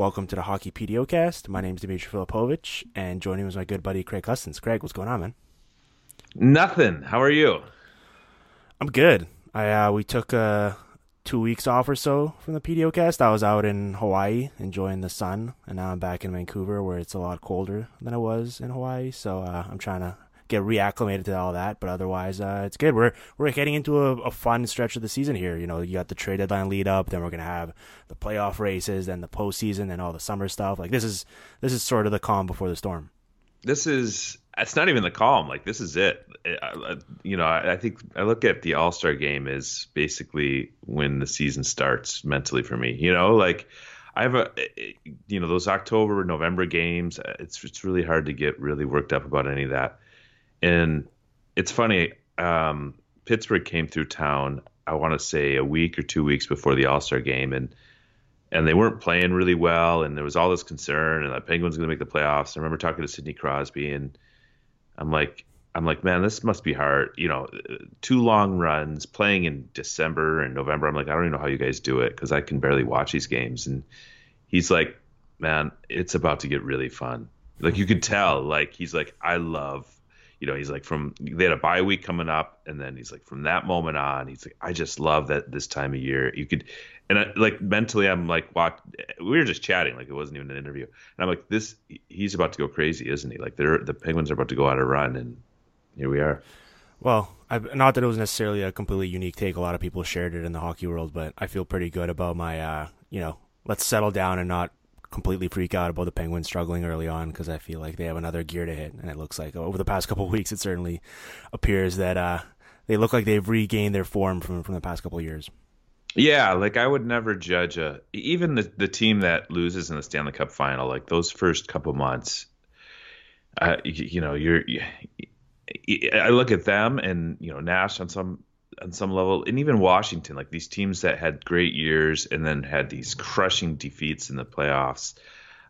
Welcome to the Hockey PDO cast. My name is Dmitry Filipovich, and joining me is my good buddy Craig Custance. Craig, what's going on, man? Nothing. How are you? I'm good. I uh, we took uh, two weeks off or so from the PDO cast. I was out in Hawaii enjoying the sun, and now I'm back in Vancouver where it's a lot colder than it was in Hawaii. So uh, I'm trying to get reacclimated to all that. But otherwise, uh, it's good. We're we're getting into a, a, fun stretch of the season here. You know, you got the trade deadline lead up, then we're gonna have the playoff races, then the postseason, and all the summer stuff. Like this is this is sort of the calm before the storm. This is it's not even the calm. Like this is it. I, you know, I, I think I look at the All Star game as basically when the season starts mentally for me. You know, like. I have a, you know, those October, November games. It's it's really hard to get really worked up about any of that. And it's funny, um, Pittsburgh came through town. I want to say a week or two weeks before the All Star game, and and they weren't playing really well, and there was all this concern, and the Penguins going to make the playoffs. I remember talking to Sidney Crosby, and I'm like, I'm like, man, this must be hard. You know, two long runs, playing in December and November. I'm like, I don't even know how you guys do it because I can barely watch these games. And he's like, man, it's about to get really fun. Like you could tell, like he's like, I love you know, he's like from they had a bye week coming up, and then he's like from that moment on, he's like, I just love that this time of year. You could, and I, like mentally, I'm like, what? We were just chatting, like it wasn't even an interview, and I'm like, this, he's about to go crazy, isn't he? Like they're the Penguins are about to go on a run, and here we are. Well, I, not that it was necessarily a completely unique take. A lot of people shared it in the hockey world, but I feel pretty good about my, uh, you know, let's settle down and not completely freak out about the Penguins struggling early on because I feel like they have another gear to hit, and it looks like over the past couple weeks, it certainly appears that uh, they look like they've regained their form from from the past couple years. Yeah, like I would never judge a even the the team that loses in the Stanley Cup final. Like those first couple months, uh, you, you know, you're. You, I look at them and you know Nash on some on some level, and even Washington, like these teams that had great years and then had these crushing defeats in the playoffs.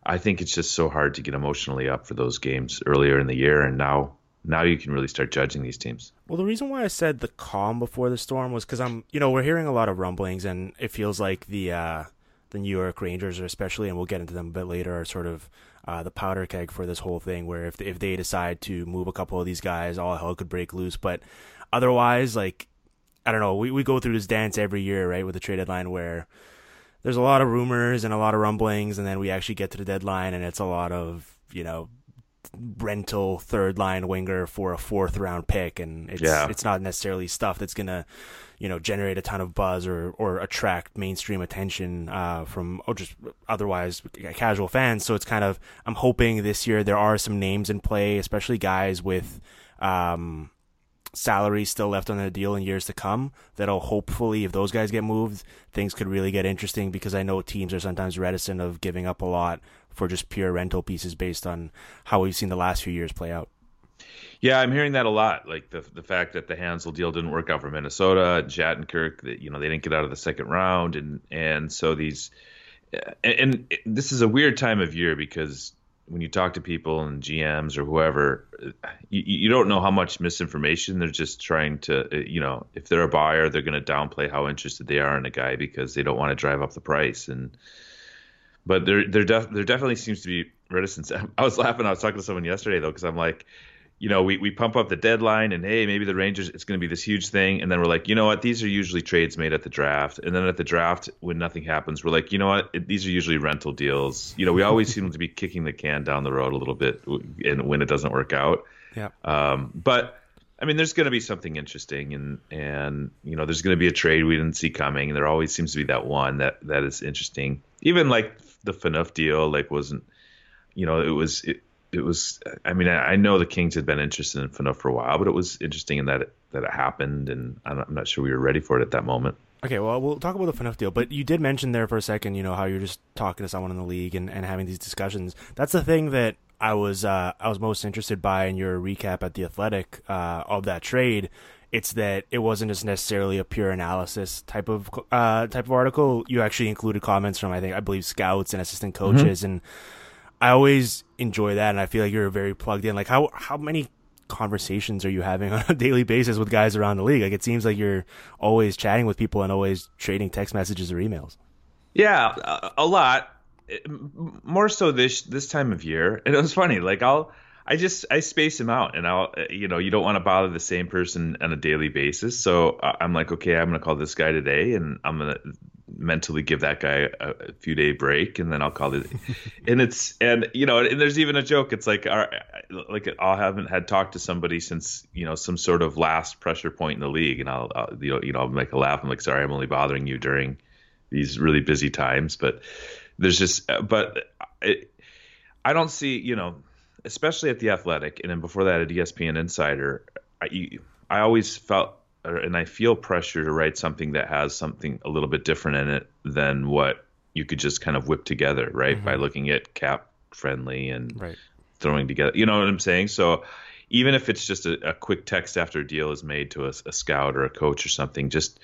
I think it's just so hard to get emotionally up for those games earlier in the year, and now now you can really start judging these teams. Well, the reason why I said the calm before the storm was because I'm, you know, we're hearing a lot of rumblings, and it feels like the uh, the New York Rangers, are especially, and we'll get into them a bit later, are sort of uh, the powder keg for this whole thing. Where if if they decide to move a couple of these guys, all hell could break loose. But otherwise, like I don't know. We we go through this dance every year, right, with the trade deadline where there's a lot of rumors and a lot of rumblings, and then we actually get to the deadline, and it's a lot of you know rental third line winger for a fourth round pick, and it's yeah. it's not necessarily stuff that's gonna you know generate a ton of buzz or or attract mainstream attention uh, from or just otherwise casual fans. So it's kind of I'm hoping this year there are some names in play, especially guys with. Um, salary still left on the deal in years to come that'll hopefully if those guys get moved things could really get interesting because i know teams are sometimes reticent of giving up a lot for just pure rental pieces based on how we've seen the last few years play out yeah, I'm hearing that a lot. Like the the fact that the Hanzal deal didn't work out for Minnesota, Shattenkirk, that you know they didn't get out of the second round, and and so these and, and this is a weird time of year because when you talk to people and GMs or whoever, you, you don't know how much misinformation they're just trying to, uh, you know, if they're a buyer, they're going to downplay how interested they are in a guy because they don't want to drive up the price. And but there there def, there definitely seems to be reticence. I was laughing. I was talking to someone yesterday though because I'm like, you know, we, we pump up the deadline and hey, maybe the Rangers, it's going to be this huge thing. And then we're like, you know what? These are usually trades made at the draft. And then at the draft, when nothing happens, we're like, you know what? It, these are usually rental deals. You know, we always seem to be kicking the can down the road a little bit and when it doesn't work out. Yeah. Um, but I mean, there's going to be something interesting and, and, you know, there's going to be a trade we didn't see coming. And there always seems to be that one that, that is interesting. Even like the Phaneuf deal, like wasn't, you know, it was, it, it was. I mean, I, know the Kings had been interested in Phaneuf for a while, but it was interesting in that it, that it happened, and I'm not sure we were ready for it at that moment. Okay, well, we'll talk about the Phaneuf deal, but you did mention there for a second, you know, how you're just talking to someone in the league and, and having these discussions. That's the thing that I was uh, I was most interested by in your recap at the Athletic uh, of that trade. It's that it wasn't just necessarily a pure analysis type of uh, type of article. You actually included comments from I think I believe scouts and assistant coaches mm-hmm. and I always enjoy that, and I feel like you're very plugged in. Like how how many conversations are you having on a daily basis with guys around the league? Like it seems like you're always chatting with people and always trading text messages or emails. Yeah, a, lot. More so this this time of year, and it was funny. Like I'll. I just I space him out, and I'll you know you don't want to bother the same person on a daily basis. So I'm like, okay, I'm gonna call this guy today, and I'm gonna mentally give that guy a, a few day break and then I'll call it. And it's and you know and there's even a joke. It's like our like I haven't had talked to somebody since you know some sort of last pressure point in the league and I'll, I'll you know you know I'll make a laugh. I'm like sorry I'm only bothering you during these really busy times. But there's just but it, I don't see you know especially at the athletic and then before that at ESPN Insider I, I always felt and I feel pressure to write something that has something a little bit different in it than what you could just kind of whip together, right? Mm-hmm. By looking at cap friendly and right. throwing together. You know what I'm saying? So even if it's just a, a quick text after a deal is made to a, a, scout or a coach or something, just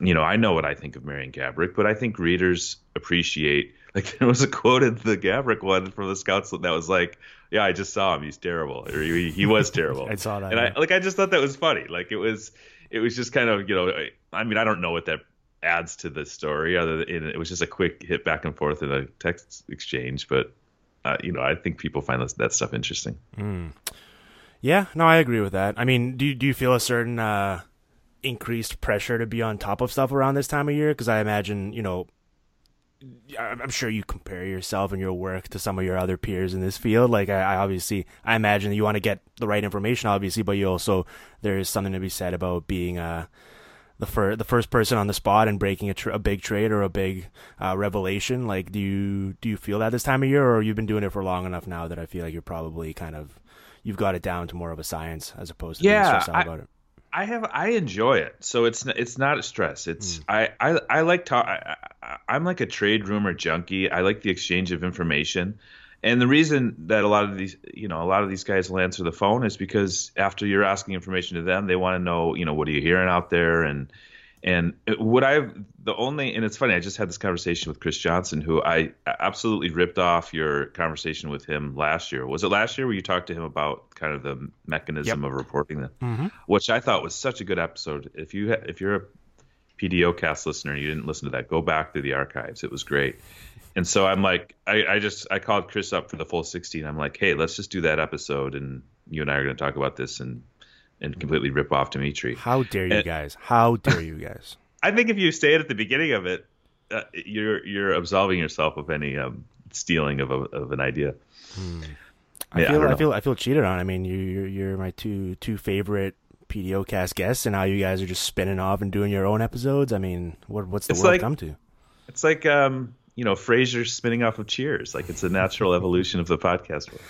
you know, I know what I think of Marian Gaborik, but I think readers appreciate. Like there was a quote in the Gaborik one from the scouts that was like, "Yeah, I just saw him. He's terrible, or he, he was terrible." I saw that, and yeah. I like I just thought that was funny. Like it was it was just kind of you know I mean I don't know what that adds to the story other than it was just a quick hit back and forth in a text exchange but uh, you know I think people find that, stuff interesting. Mm. Yeah, no, I agree with that. I mean, do do you feel a certain uh, increased pressure to be on top of stuff around this time of year? Because I imagine, you know, I'm sure you compare yourself and your work to some of your other peers in this field. Like I, I obviously, I imagine you want to get the right information, obviously, but you also there is something to be said about being uh, the first the first person on the spot and breaking a, tr- a big trade or a big uh, revelation. Like, do you do you feel that this time of year, or you've been doing it for long enough now that I feel like you're probably kind of you've got it down to more of a science as opposed to yeah, being stressed out I, about it. I have I enjoy it, so it's it's not a stress. It's mm. I, I I like talk. I, I'm like a trade rumor junkie. I like the exchange of information, and the reason that a lot of these you know a lot of these guys will answer the phone is because after you're asking information to them, they want to know you know what are you hearing out there and and what I've the only and it's funny I just had this conversation with Chris Johnston who I absolutely ripped off your conversation with him last year. Was it last year where you talked to him about kind of the mechanism yep. of reporting that, mm-hmm. which I thought was such a good episode. If you if you're a PDO cast listener and you didn't listen to that, go back through the archives. It was great. And so I'm like, I, I just I called Chris up for the full 16. I'm like, hey, let's just do that episode, and you and I are going to talk about this and and completely rip off Dmitry. How dare you and, guys? How dare you guys? I think if you stayed at the beginning of it, uh, you're you're absolving yourself of any um, stealing of a, of an idea. Hmm. I yeah, feel I, I, feel I feel cheated on. I mean, you you're, you're my two two favorite PDO cast guests, and now you guys are just spinning off and doing your own episodes. I mean, what what's the it's world like, come to? It's like um, you know, Frasier spinning off of Cheers. Like it's a natural evolution of the podcast world.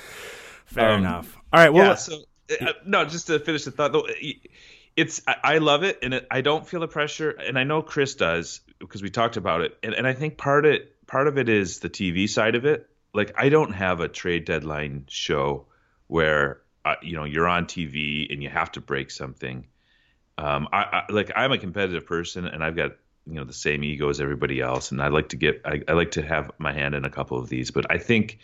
Fair um, enough. All right. Well, yeah, so no, just to finish the thought though, it's I love it and it, I don't feel the pressure, and I know Chris does because we talked about it, and, and I think part of it part of it is the TV side of it. Like I don't have a trade deadline show where uh, you know you're on TV and you have to break something. Um, I, I like I'm a competitive person and I've got you know the same ego as everybody else, and I like to get I, I like to have my hand in a couple of these. But I think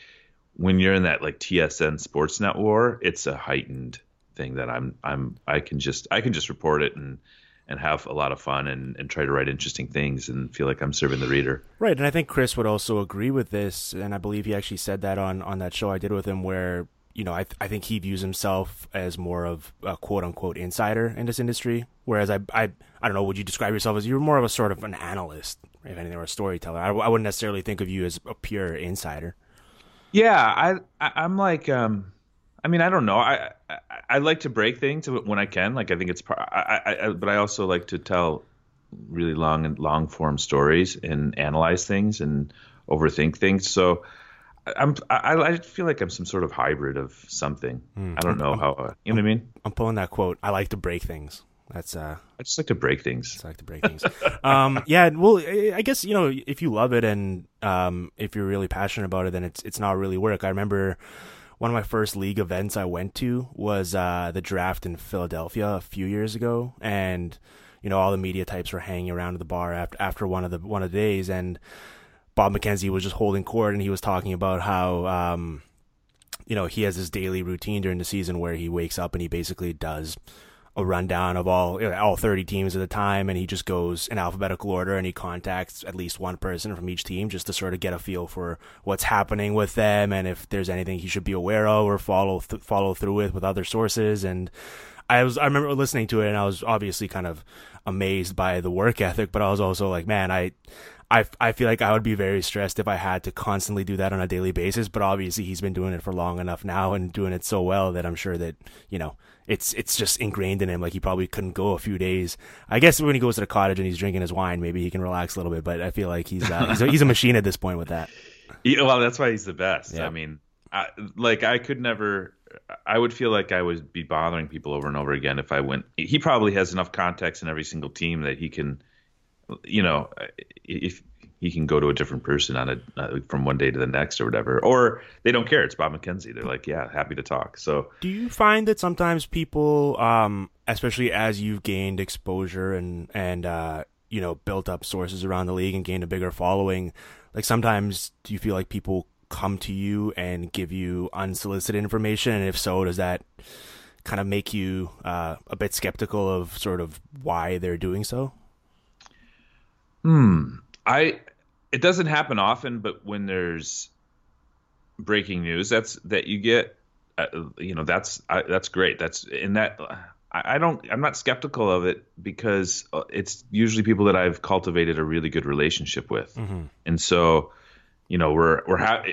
when you're in that like TSN Sportsnet war, it's a heightened thing that I'm I'm I can just I can just report it and and have a lot of fun and, and try to write interesting things and feel like I'm serving the reader. Right, and I think Chris would also agree with this, and I believe he actually said that on on that show I did with him, where you know I th- I think he views himself as more of a quote unquote insider in this industry, whereas I I I don't know, would you describe yourself as you're more of a sort of an analyst, if anything, or a storyteller? I, I wouldn't necessarily think of you as a pure insider. Yeah, I, I am like um I mean, I don't know. I, I, I like to break things when I can. Like I think it's I, I, I but I also like to tell really long and long form stories and analyze things and overthink things. So I'm I, I feel like I'm some sort of hybrid of something. Mm. I don't know I'm, how uh, you know what I mean. I'm pulling that quote. I like to break things. That's uh. I just like to break things. I like to break things. um, yeah. Well, I guess you know if you love it and um, if you're really passionate about it, then it's it's not really work. I remember one of my first league events I went to was uh, the draft in Philadelphia a few years ago, and you know all the media types were hanging around at the bar after after one of the one of the days, and Bob McKenzie was just holding court, and he was talking about how um, you know he has this daily routine during the season where he wakes up and he basically does a rundown of all all 30 teams at the time and he just goes in alphabetical order and he contacts at least one person from each team just to sort of get a feel for what's happening with them and if there's anything he should be aware of or follow th- follow through with with other sources. And I was I remember listening to it and I was obviously kind of amazed by the work ethic but I was also like man I I, I feel like I would be very stressed if I had to constantly do that on a daily basis, but obviously he's been doing it for long enough now and doing it so well that I'm sure that, you know, it's it's just ingrained in him. Like he probably couldn't go a few days. I guess when he goes to the cottage and he's drinking his wine, maybe he can relax a little bit. But I feel like he's uh, he's, a, he's, a, machine at this point with that. Yeah, well, that's why he's the best. Yeah. I mean, I, like I could never. I would feel like I would be bothering people over and over again if I went. He probably has enough context in every single team that he can, you know, if he can go to a different person on a uh, from one day to the next or whatever. Or they don't care. It's Bob McKenzie. They're like, yeah, happy to talk. So, do you find that sometimes people, um, especially as you've gained exposure and and uh, you know built up sources around the league and gained a bigger following, like sometimes do you feel like people come to you and give you unsolicited information, and if so, does that kind of make you uh, a bit skeptical of sort of why they're doing so? Hmm. I it doesn't happen often, but when there's breaking news, that's that you get, uh, you know, that's I, that's great. That's in that. I, I don't. I'm not skeptical of it because uh, it's usually people that I've cultivated a really good relationship with, mm-hmm. and so, you know, we're we're ha-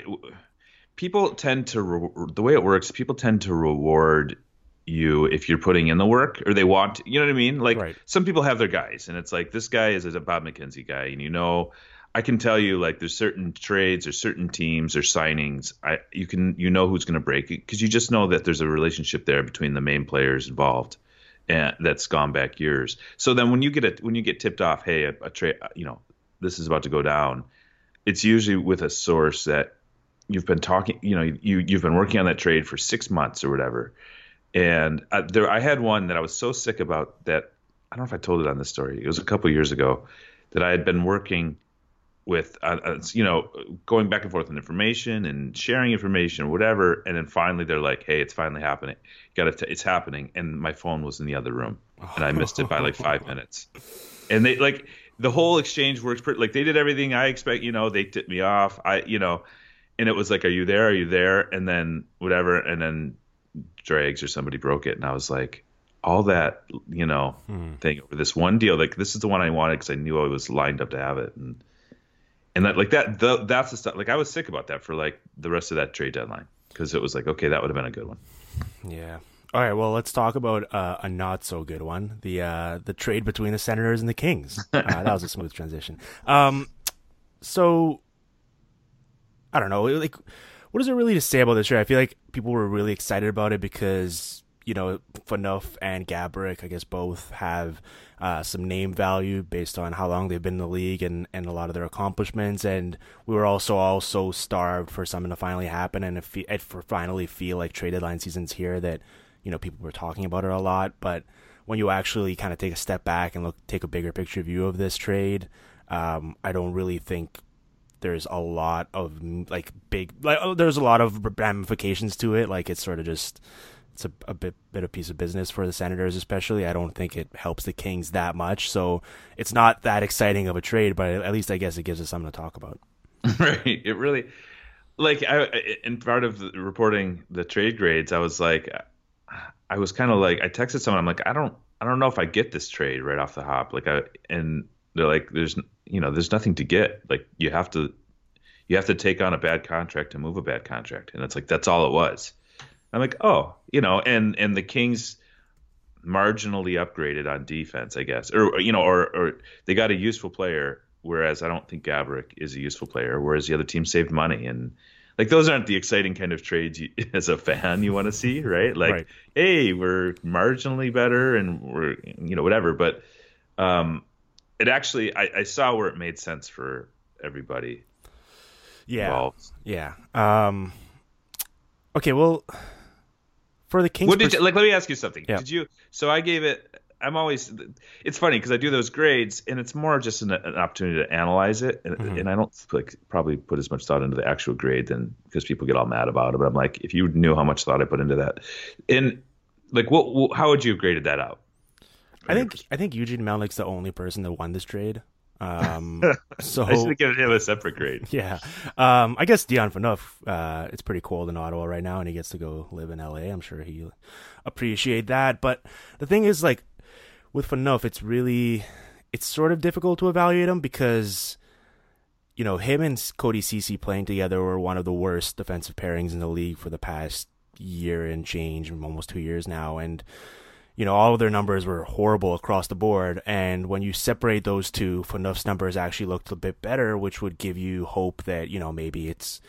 people tend to re- the way it works. People tend to reward you if you're putting in the work or they want you know what I mean? Like right. some people have their guys and it's like this guy is a Bob McKenzie guy and you know I can tell you like there's certain trades or certain teams or signings I you can you know who's going to break it because you just know that there's a relationship there between the main players involved and that's gone back years. So then when you get it when you get tipped off, hey, a, a trade, uh, you know, this is about to go down, it's usually with a source that you've been talking, you know, you you've been working on that trade for six months or whatever. And I, there, I had one that I was so sick about that I don't know if I told it on this story. It was a couple years ago that I had been working with uh, uh, you know going back and forth on information and sharing information or whatever and then finally they're like hey it's finally happening. You got to it's happening. And my phone was in the other room and i missed it by like five minutes. And they like the whole exchange works pretty like they did everything i expect you know they tipped me off i you know and it was like are you there? Are you there? And then whatever and then Dreger or somebody broke it. And i was like all that you know hmm. thing over this one deal like this is the one i wanted because i knew i was lined up to have it. And and that like that the, that's the stuff like i was sick about that for like the rest of that trade deadline because it was like okay that would have been a good one. Yeah. All right well let's talk about uh, a not so good one the uh, the trade between the senators and the kings. Uh, that was a smooth transition. Um so i don't know like what is it really to say about this trade i feel like people were really excited about it because you know Phaneuf and Gaborik i guess both have uh, some name value based on how long they've been in the league and, and a lot of their accomplishments. And we were also all so starved for something to finally happen and for finally feel like trade deadline seasons here that, you know, people were talking about it a lot. But when you actually kind of take a step back and look, take a bigger picture view of this trade, um, I don't really think there's a lot of like big like oh, there's a lot of ramifications to it. Like it's sort of just it's a, a bit bit of piece of business for the Senators, especially. I don't think it helps the Kings that much, so it's not that exciting of a trade. But at least I guess it gives us something to talk about. right. It really like I in part of reporting the trade grades, I was like, I was kind of like I texted someone. I'm like, I don't I don't know if I get this trade right off the hop. Like I and they're like, there's you know, there's nothing to get. Like you have to you have to take on a bad contract to move a bad contract, and it's like that's all it was. I'm like, oh, you know, and and the Kings marginally upgraded on defense, I guess, or you know, or or they got a useful player, whereas I don't think Gaborik is a useful player, whereas the other team saved money and. Like those aren't the exciting kind of trades you, as a fan you want to see, right? Like, right. hey, we're marginally better and we're you know whatever, but um, it actually I, I saw where it made sense for everybody. Yeah, involved. yeah. Um, okay, well, for the Kings, what did you, like? Let me ask you something. Yeah. Did you? So I gave it. I'm always. It's funny because I do those grades, and it's more just an, an opportunity to analyze it, and, Mhm. and I don't like probably put as much thought into the actual grade than because people get all mad about it. But I'm like, if you knew how much thought I put into that, and like, what? what how would you have graded that out? I think I think Eugene Melnyk's the only person that won this trade. Um, so I should have given him a separate grade. yeah, um, I guess Dion Phaneuf. Uh, it's pretty cold in Ottawa right now, and he gets to go live in LA. I'm sure he appreciate that. But the thing is, like with Phaneuf, it's really it's sort of difficult to evaluate him because you know him and Cody Cece playing together were one of the worst defensive pairings in the league for the past year and change, almost two years now, and you know, all of their numbers were horrible across the board. And when you separate those two, Phaneuf's numbers actually looked a bit better, which would give you hope that, you know, maybe it's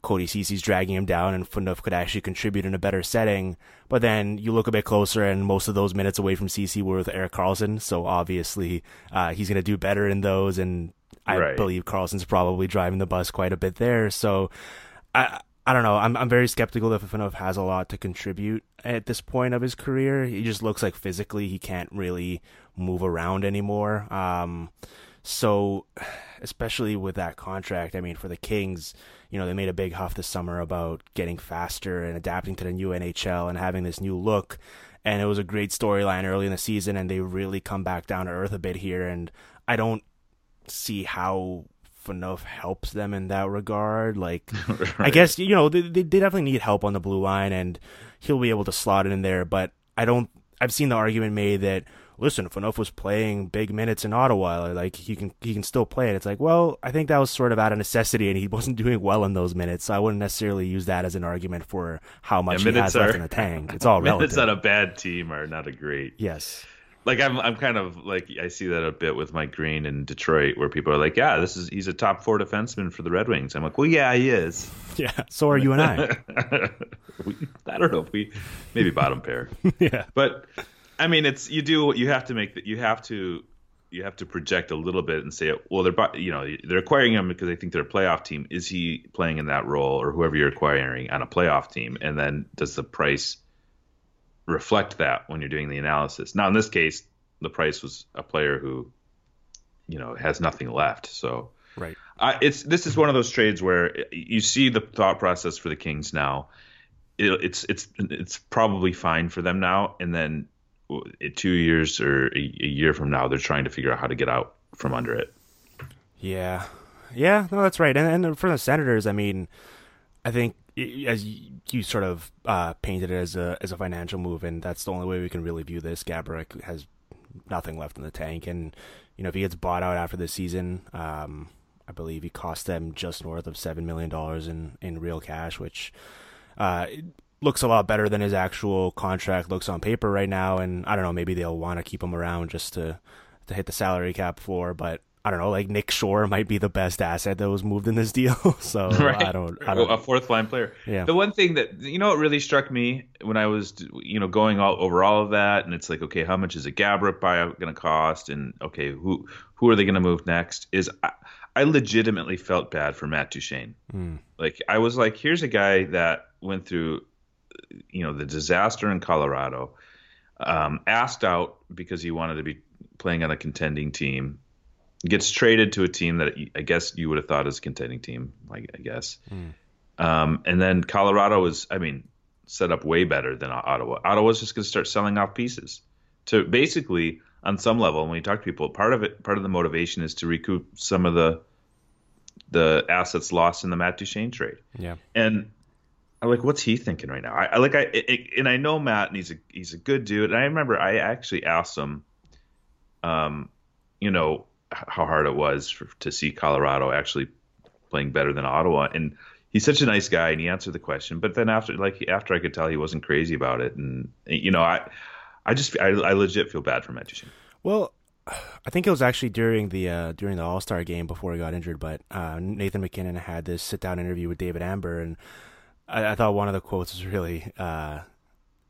Cody Cece's dragging him down and Phaneuf could actually contribute in a better setting. But then you look a bit closer and most of those minutes away from Cece were with Erik Karlsson. So obviously, uh, he's going to do better in those. And I Right. believe Karlsson's probably driving the bus quite a bit there. So I, I don't know. I'm I'm very skeptical that Phaneuf has a lot to contribute at this point of his career. He just looks like physically he can't really move around anymore. Um, so especially with that contract, I mean, for the Kings, you know, they made a big huff this summer about getting faster and adapting to the new NHL and having this new look. And it was a great storyline early in the season, and they really come back down to earth a bit here. And I don't see how Phaneuf helps them in that regard. Like, I guess you know they, they definitely need help on the blue line, and he'll be able to slot it in there. But I don't. I've seen the argument made that listen, if was playing big minutes in Ottawa, like he can he can still play it. It's like, well, I think that was sort of out of necessity, and he wasn't doing well in those minutes. So I wouldn't necessarily use that as an argument for how much he minutes has left are- in the tank. It's all Minutes relative. on a bad team are not a great. yes. Like I'm, I'm kind of like I see that a bit with Mike Green in Detroit, where people are like, "Yeah, this is he's a top four defenseman for the Red Wings." I'm like, "Well, yeah, he is." Yeah. So are you and I. we, I don't know if we maybe bottom pair, yeah. but I mean, it's you do you have to make that you have to you have to project a little bit and say, well, they're you know they're acquiring him because they think they're a playoff team. Is he playing in that role, or whoever you're acquiring on a playoff team? And then does the price reflect that when you're doing the analysis? Now, in this case, the price was a player who you know has nothing left, so. Right. I, it's this is one of those trades where you see the thought process for the Kings now. It, it's it's it's probably fine for them now, and then two years or a, a year from now, they're trying to figure out how to get out from under it. Yeah, yeah, no, that's right. And and for the Senators, I mean, I think as you sort of uh, painted it as a as a financial move, and that's the only way we can really view this. Gaborik has nothing left in the tank, and you know if he gets bought out after this season, um, I believe he cost them just north of seven million dollars in in real cash, which uh, looks a lot better than his actual contract looks on paper right now. And I don't know, maybe they'll want to keep him around just to to hit the salary cap floor, but. I don't know, like Nick Shore might be the best asset that was moved in this deal. So I don't, I don't, a fourth line player. Yeah. The one thing that you know, what really struck me when I was you know going all over all of that, and it's like, okay, how much is a Gaborik buyout going to cost, and okay, who who are they going to move next? Is I, I legitimately felt bad for Matt Duchene. Mm. Like I was like, here's a guy that went through, you know, the disaster in Colorado. um, asked out because he wanted to be playing on a contending team. Gets traded to a team that I guess you would have thought is a contending team, I, I guess. Mm. Um, and then Colorado was, I mean, set up way better than Ottawa. Ottawa's just going to start selling off pieces to basically, on some level, when you talk to people, part of it, part of the motivation is to recoup some of the the assets lost in the Matt Duchene trade. Yeah, and I like what's he thinking right now? I, I like I it, and I know Matt, and he's a he's a good dude. And I remember I actually asked him, um, you know, how hard it was for, to see Colorado actually playing better than Ottawa, and he's such a nice guy, and he answered the question. But then after like after I could tell he wasn't crazy about it, and you know I I just I, I legit feel bad for Matt Duchene. Well, I think it was actually during the uh, during the All Star game before he got injured. But uh, Nathan MacKinnon had this sit down interview with David Amber, and I, I thought one of the quotes was really uh,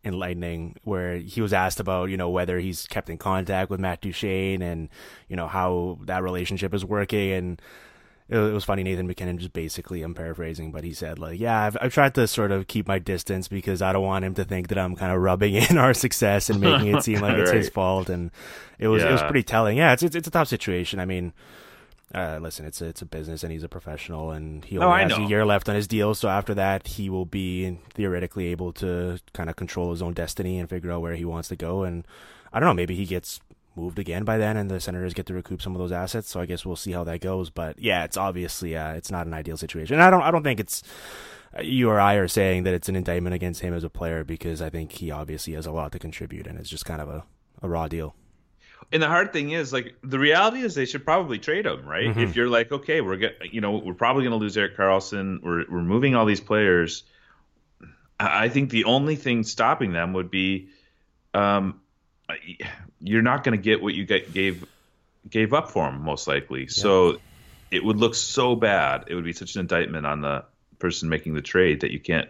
enlightening, where he was asked about you know whether he's kept in contact with Matt Duchene and you know how that relationship is working and it, was funny. Nathan MacKinnon just basically, I'm paraphrasing, but he said like, yeah, I've, I've tried to sort of keep my distance because I don't want him to think that I'm kind of rubbing in our success and making it seem like it's his fault. And it was, yeah. it was pretty telling. Yeah. It's, it's, it's a tough situation. I mean, uh, listen, it's a, it's a business and he's a professional and he only has a year left on his deal. So after that, he will be theoretically able to kind of control his own destiny and figure out where he wants to go. And I don't know, maybe he gets moved again by then, and the Senators get to recoup some of those assets. So I guess we'll see how that goes. But yeah, it's obviously uh, it's not an ideal situation. And I don't I don't think it's uh, you or I are saying that it's an indictment against him as a player because I think he obviously has a lot to contribute, and it's just kind of a, a raw deal. And the hard thing is, like, the reality is they should probably trade him, right? Mm-hmm. If you're like, okay, we're get, you know, we're probably going to lose Erik Karlsson. We're we're moving all these players. I think the only thing stopping them would be um, you're not going to get what you get, gave gave up for him most likely. Yeah. So it would look so bad. It would be such an indictment on the person making the trade that you can't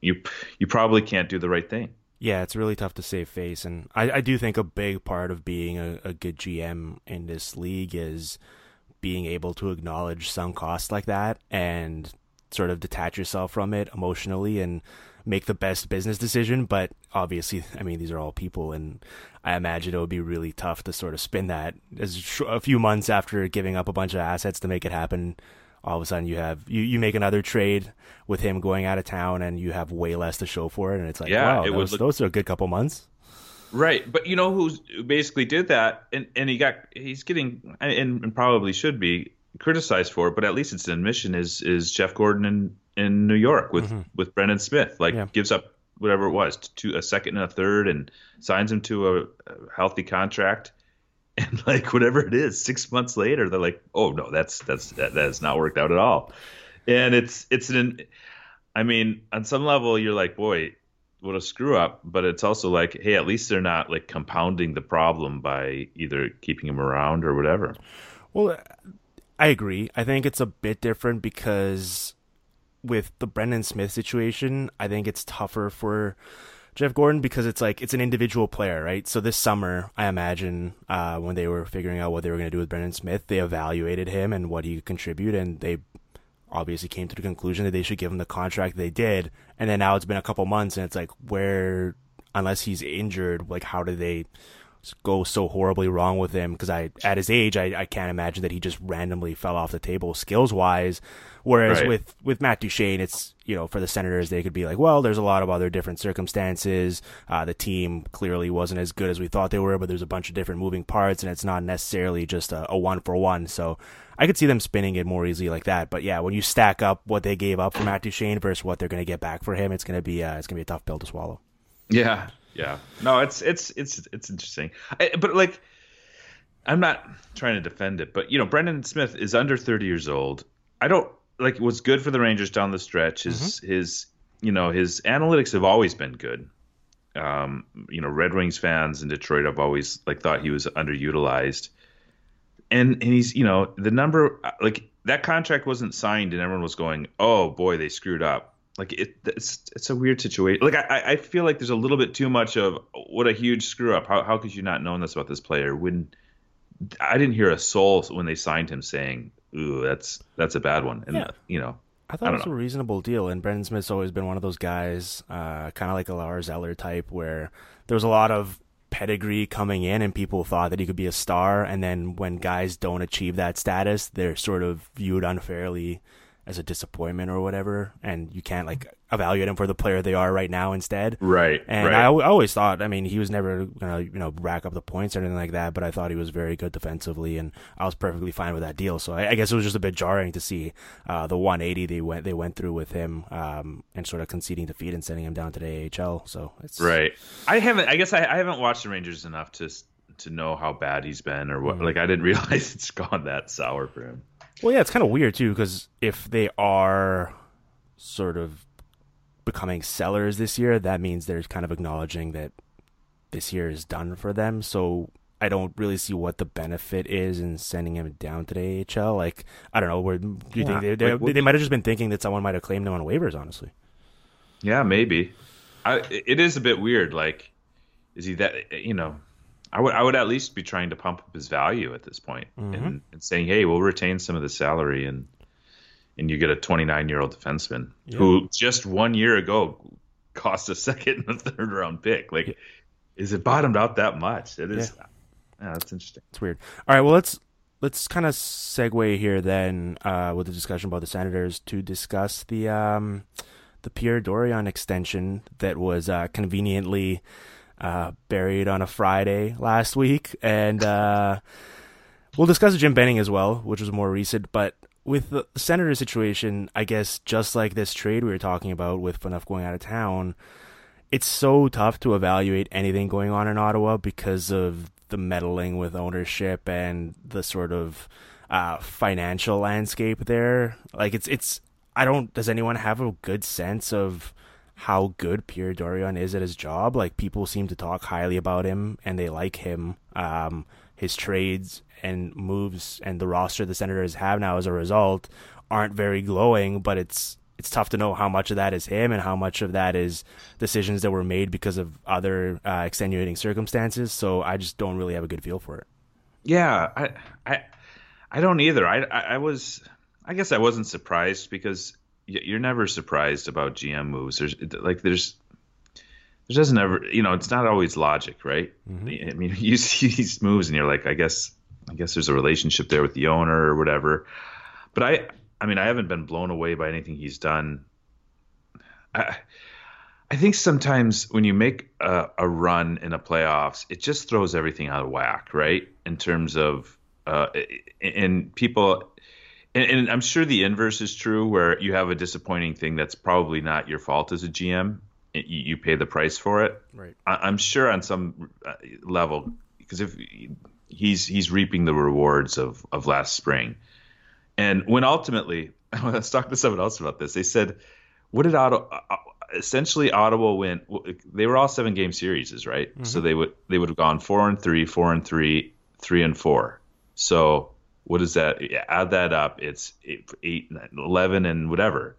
you you probably can't do the right thing. Yeah, it's really tough to save face, and I, I do think a big part of being a, a good GM in this league is being able to acknowledge some costs like that and sort of detach yourself from it emotionally and make the best business decision. But obviously, I mean, these are all people, and I imagine it would be really tough to sort of spin that as a few months after giving up a bunch of assets to make it happen. All of a sudden, you have you, you make another trade with him going out of town, and you have way less to show for it, and it's like, yeah, wow, it was, look- those are a good couple months. Right, but you know who basically did that, and and he got he's getting and, and probably should be criticized for it, but at least it's an admission is is Jeff Gorton in in New York with mm-hmm. with Brendan Smith, like yeah. gives up whatever it was, to a second and a third, and signs him to a, a, healthy contract. And like whatever it is, six months later, they're like, "Oh no, that's that's that, that has not worked out at all." And it's it's an, I mean, on some level, you're like, "Boy, what a screw up!" But it's also like, "Hey, at least they're not like compounding the problem by either keeping him around or whatever." Well, I agree. I think it's a bit different because with the Brendan Smith situation, I think it's tougher for Jeff Gorton because it's like it's an individual player, right? So this summer, I imagine uh, when they were figuring out what they were going to do with Brendan Smith, they evaluated him and what he could contribute, and they obviously came to the conclusion that they should give him the contract they did. And then now it's been a couple months, and it's like where, unless he's injured, like how do they? Go so horribly wrong with him because I at his age I, I can't imagine that he just randomly fell off the table skills wise. Whereas right. with with Matt Duchene, it's you know for the Senators they could be like, well, there's a lot of other different circumstances. Uh, the team clearly wasn't as good as we thought they were, but there's a bunch of different moving parts, and it's not necessarily just a, a one for one. So I could see them spinning it more easily like that. But yeah, when you stack up what they gave up for Matt Duchene versus what they're going to get back for him, it's going to be uh, it's going to be a tough pill to swallow. Yeah, yeah. No, it's it's it's it's interesting. I, but like, I'm not trying to defend it, but you know, Brendan Smith is under 30 years old. I don't like was good for the Rangers down the stretch. His mm-hmm. his you know his analytics have always been good. Um, you know, Red Wings fans in Detroit have always like thought he was underutilized. And and he's you know the number like that contract wasn't signed and everyone was going oh boy they screwed up like it, it's it's a weird situation. Like I, I feel like there's a little bit too much of what a huge screw up. How how could you not know this about this player? When I didn't hear a soul when they signed him saying, "Ooh, that's that's a bad one." And yeah. you know, I thought I it was know. a reasonable deal. And Brendan Smith's always been one of those guys, uh, kind of like a Lars Eller type, where there was a lot of pedigree coming in and people thought that he could be a star and then when guys don't achieve that status they're sort of viewed unfairly as a disappointment or whatever and you can't like evaluate them for the player they are right now instead. Right. And right. I, I always thought, I mean, he was never gonna you know rack up the points or anything like that, but I thought he was very good defensively, and I was perfectly fine with that deal. So I, I guess it was just a bit jarring to see uh, the 180 they went they went through with him um, and sort of conceding defeat and sending him down to the AHL. So it's right. I haven't. I guess I, I haven't watched the Rangers enough to to know how bad he's been or what. Mm-hmm. Like I didn't realize it's gone that sour for him. Well, yeah, it's kind of weird too because if they are sort of becoming sellers this year, that means they're kind of acknowledging that this year is done for them. So I don't really see what the benefit is in sending him down to the AHL. Like I don't know, where do you yeah. think they they, they might have just been thinking that someone might have claimed him on waivers? Honestly, yeah, maybe. I, it is a bit weird. Like, is he that? You know, I would I would at least be trying to pump up his value at this point mm-hmm. and, and saying, hey, we'll retain some of the salary and and you get a 29 year old defenseman yeah. who just one year ago cost a second and a third round pick. Like, yeah. is it bottomed out that much? It is. Yeah. yeah, that's interesting. It's weird. All right, well let's let's kind of segue here then uh, with the discussion about the Senators to discuss the um, the Pierre Dorion extension that was uh, conveniently uh, buried on a Friday last week, and uh, we'll discuss Jim Benning as well, which was more recent. But with the senator situation, I guess just like this trade we were talking about with Phaneuf going out of town, it's so tough to evaluate anything going on in Ottawa because of the meddling with ownership and the sort of uh, financial landscape there. Like it's it's I don't. Does anyone have a good sense of how good Pierre Dorion is at his job? Like people seem to talk highly about him and they like him. Um, his trades and moves and the roster the Senators have now as a result aren't very glowing, but it's it's tough to know how much of that is him and how much of that is decisions that were made because of other uh, extenuating circumstances. So I just don't really have a good feel for it. Yeah, I I I don't either. I I, I was I guess I wasn't surprised because you're never surprised about GM moves. There's like there's there doesn't ever you know it's not always logic, right? Mm-hmm. I mean, you see these moves and you're like, I guess I guess there's a relationship there with the owner or whatever. But I, I mean, I haven't been blown away by anything he's done. I, I think sometimes when you make a, a run in a playoffs, it just throws everything out of whack, right? In terms of, uh, and people, and, and I'm sure the inverse is true, where you have a disappointing thing that's probably not your fault as a GM. You, you pay the price for it. Right. I, am sure on some uh, level, because if he's he's reaping the rewards of of last spring. And when ultimately, I was talking to someone else about this, they said, "What did Ottawa?" Uh, uh, essentially, Ottawa went. They were all seven game series, right? Mm-hmm. So they would they would have gone four and three, four and three, three and four. So what is that? Add that up. It's eight, eight eleven, and whatever.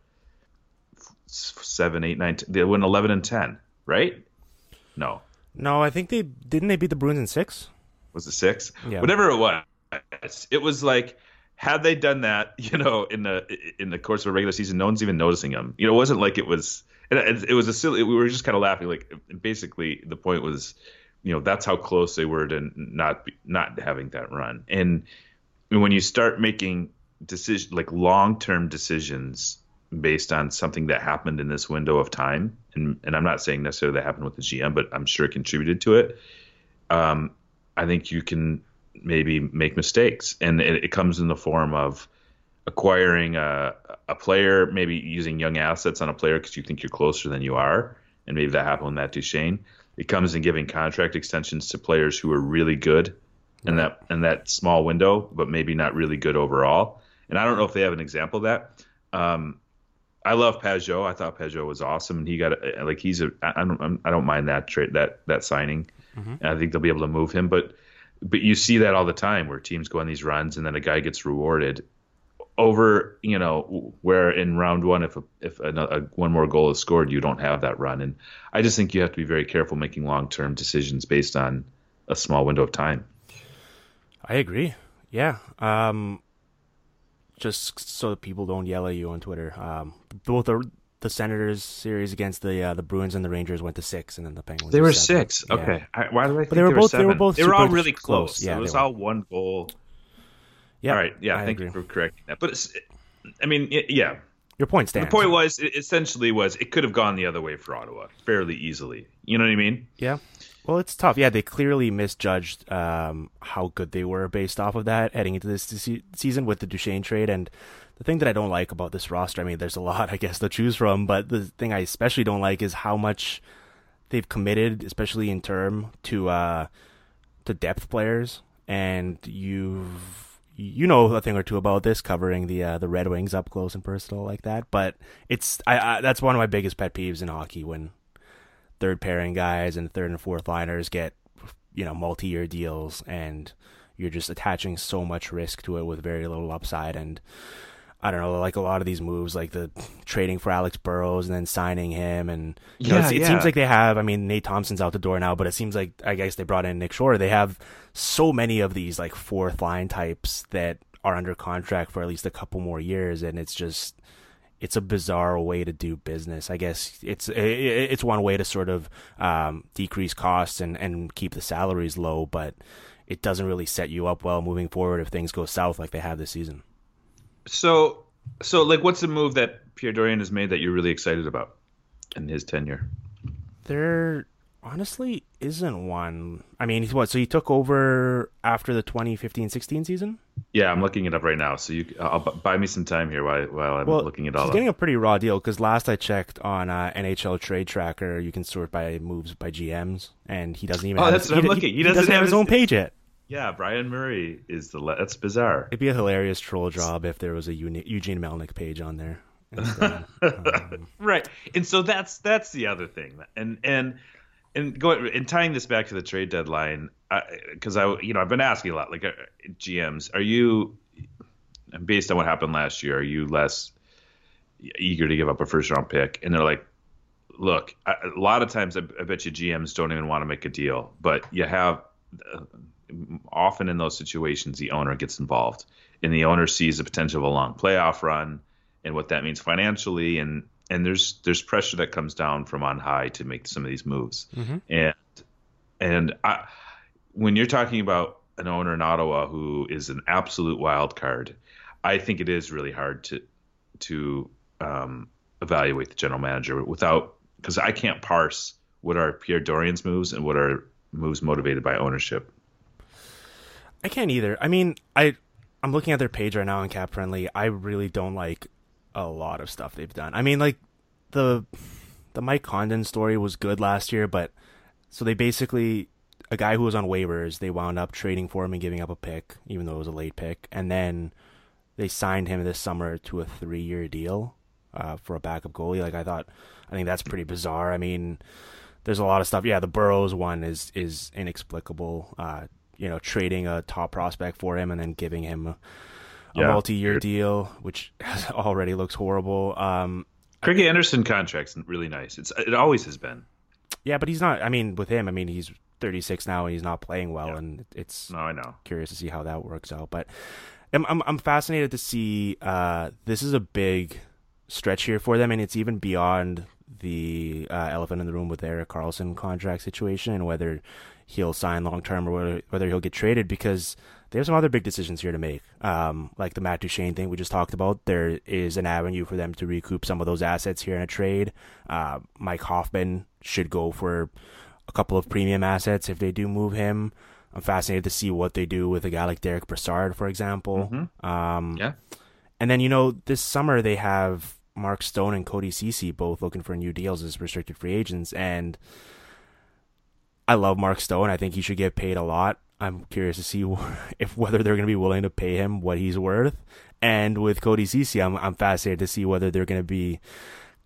Seven, eight, nine. They went eleven and ten, right? No. No, I think they didn't. They beat the Bruins in six was it six? Yeah. Whatever it was, it was like had they done that, you know, in the in the course of a regular season, no one's even noticing them. You know, it wasn't like it was. It, it was a silly. We were just kind of laughing. Like basically, the point was, you know, that's how close they were to not not having that run. And when you start making decisions like long term decisions based on something that happened in this window of time, and and I'm not saying necessarily that happened with the GM, but I'm sure it contributed to it. Um, I think you can maybe make mistakes, and it, it comes in the form of acquiring a, a player, maybe using young assets on a player because you think you're closer than you are, and maybe that happened with Matt Duchene. It comes in giving contract extensions to players who are really good in that in that small window, but maybe not really good overall. And I don't know if they have an example of that. Um, I love Pageau. I thought Pageau was awesome, and he got a, like he's a. I don't I don't mind that trade that that signing. Mm-hmm. And I think they'll be able to move him. But but you see that all the time where teams go on these runs and then a guy gets rewarded over you know where in round one if a, if one more goal is scored you don't have that run and I just think you have to be very careful making long term decisions based on a small window of time. I agree. Yeah. Um, just so that people don't yell at you on Twitter. Um, both the the Senators series against the uh, the Bruins and the Rangers went to six, and then the Penguins. They were seven. six. Yeah. Okay. I, why did I think they were they both- they seven? were both They were all really close. close. Yeah, it was all one goal. Yeah, all right. Yeah. I thank agree. you for correcting that. But it's, I mean, y- yeah. Your point stands. The point was, it essentially, was it could have gone the other way for Ottawa fairly easily. You know what I mean? Yeah. Well, it's tough. Yeah, they clearly misjudged um, how good they were based off of that heading into this se- season with the Duchene trade. And the thing that I don't like about this roster, I mean, there's a lot, I guess, to choose from, but the thing I especially don't like is how much they've committed, especially in term, to uh, to depth players. And you've you know a thing or two about this, covering the uh, the Red Wings up close and personal like that. But it's I, I that's one of my biggest pet peeves in hockey when third pairing guys and third and fourth liners get you know multi-year deals and you're just attaching so much risk to it with very little upside and I don't know, like a lot of these moves, like the trading for Alex Burrows and then signing him, and you know, Yeah, it's- it yeah. seems like they have. I mean, Nate Thompson's out the door now, but it seems like I guess they brought in Nick Shore. They have so many of these like fourth line types that are under contract for at least a couple more years, and it's just it's a bizarre way to do business. I guess it's i- i- it's one way to sort of um, decrease costs and and keep the salaries low, but it doesn't really set you up well moving forward if things go south like they have this season. So, so like, what's the move that Pierre Dorion has made that you're really excited about in his tenure? There honestly isn't one. I mean, he's what? So he took over after the 2015-16 season. Yeah, I'm looking it up right now. So you, I'll bu- buy me some time here while while I'm Well, looking it all he's getting a pretty raw deal because last I checked on uh, NHL Trade Tracker, you can sort by moves by GMs, and he doesn't even. Oh, have that's his, what I'm he, looking. He, He doesn't, doesn't have his his- own page yet. Yeah, Brian Murray is the. Le- that's bizarre. It'd be a hilarious troll job if there was a Uni- Eugene Melnyk page on there. instead. Um, right and so that's that's the other thing and and and going and tying this back to the trade deadline because I, you know i've been asking a lot like uh, gms are you based on what happened last year are you less eager to give up a first round pick? And they're like look I, a lot of times I, I bet you gms don't even want to make a deal but you have uh, often in those situations the owner gets involved and the owner sees the potential of a long playoff run and what that means financially and and there's there's pressure that comes down from on high to make some of these moves and and I, when you're talking about an owner in Ottawa who is an absolute wild card I think it is really hard to to um, evaluate the general manager without because I can't parse what are Pierre Dorion's moves and what are moves motivated by ownership I can't either. I mean, I I'm looking at their page right now on CapFriendly. I really don't like a lot of stuff they've done. I mean, like the the Mike Condon story was good last year, but so they basically a guy who was on waivers, they wound up trading for him and giving up a pick, even though it was a late pick, and then they signed him this summer to a three year deal uh, for a backup goalie. Like I thought, I think that's pretty bizarre. I mean, there's a lot of stuff. Yeah, the Burrows one is is inexplicable. Uh, you know, trading a top prospect for him and then giving him a, a Yeah, multi-year deal, which already looks horrible. Um, Craig Anderson contract's really nice it's it always has been yeah, but he's not. I mean, with him, I mean, he's 36 now and he's not playing well, Yeah. and it's no I know curious to see how that works out. But I'm I'm, I'm fascinated to see. Uh, this is a big stretch here for them, and it's even beyond the uh, elephant in the room with Erik Karlsson contract situation and whether he'll sign long term or whether, whether he'll get traded because they have some other big decisions here to make. Um, like the Matt Duchene thing we just talked about, there is an avenue for them to recoup some of those assets here in a trade. Uh, Mike Hoffman should go for a couple of premium assets if they do move him. I'm fascinated to see what they do with a guy like Derek Brassard, for example. Um, yeah and then you know this summer they have Mark Stone and Cody Cece both looking for new deals as restricted free agents, and I love Mark Stone. I think he should get paid a lot. I'm curious to see if whether they're going to be willing to pay him what he's worth. And with Cody Cece, I'm I'm fascinated to see whether they're going to be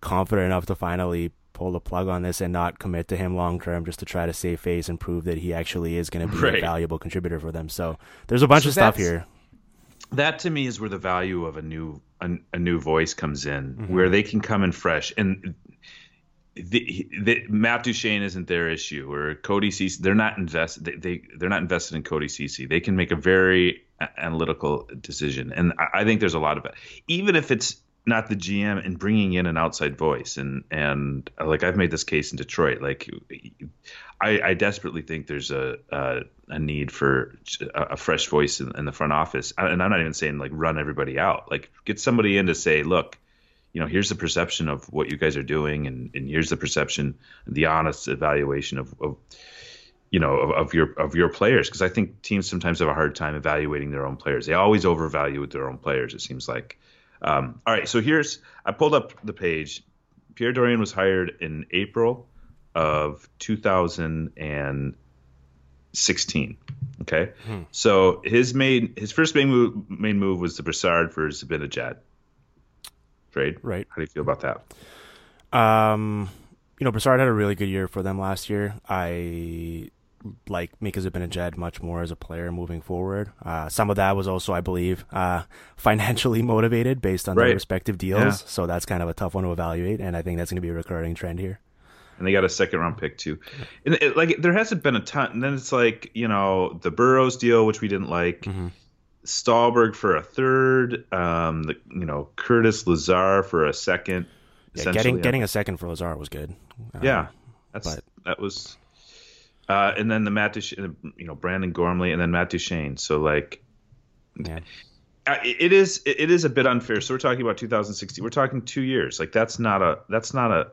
confident enough to finally pull the plug on this and not commit to him long term just to try to save face and prove that he actually is going to be a valuable contributor for them. So there's a bunch So of stuff here. that to me is where the value of a new a, a new voice comes in, Mm-hmm. where they can come in fresh. And the, the, Matt Duchene isn't their issue, or Cody Cece. They're not invested. They, they they're not invested in Cody Cece. They can make a very analytical decision, and I, I think there's a lot of it. Even if it's not the GM, and bringing in an outside voice. And and like I've made this case in Detroit, like I, I desperately think there's a a, a need for a, a fresh voice in, in, the front office. And I'm not even saying like run everybody out. Like get somebody in to say, look, you know, here's the perception of what you guys are doing, and and here's the perception, the honest evaluation of, of you know of, of, your of your players because I think teams sometimes have a hard time evaluating their own players. They always overvalue their own players. It seems like. Um, all right, so here's I pulled up the page. Pierre Dorion was hired in April of 2016. Okay, hmm. so his main his first main move main move was the Brassard for Zibanejad trade. Right. How do you feel about that? Um, you know, Brassard had a really good year for them last year. I like Mika Zibanejad much more as a player moving forward. Uh, some of that was also, I believe, uh, financially motivated based on right. their respective deals. Yeah. So that's kind of a tough one to evaluate, and I think that's going to be a recurring trend here. And they got a second round pick too. And it, like there hasn't been a ton. And then it's like you know the Burrows deal, which we didn't like. Mm-hmm. Stalberg for a third. Um, the, you know Curtis Lazar for a second. Yeah, getting getting a second for Lazar was good. Yeah, um, that's but, that was uh, and then the Matt, Duch- you know, Brandon Gormley, and then Matt Duchene. So like, yeah. it is it is a bit unfair. So we're talking about 2016. We're talking two years. Like that's not a that's not a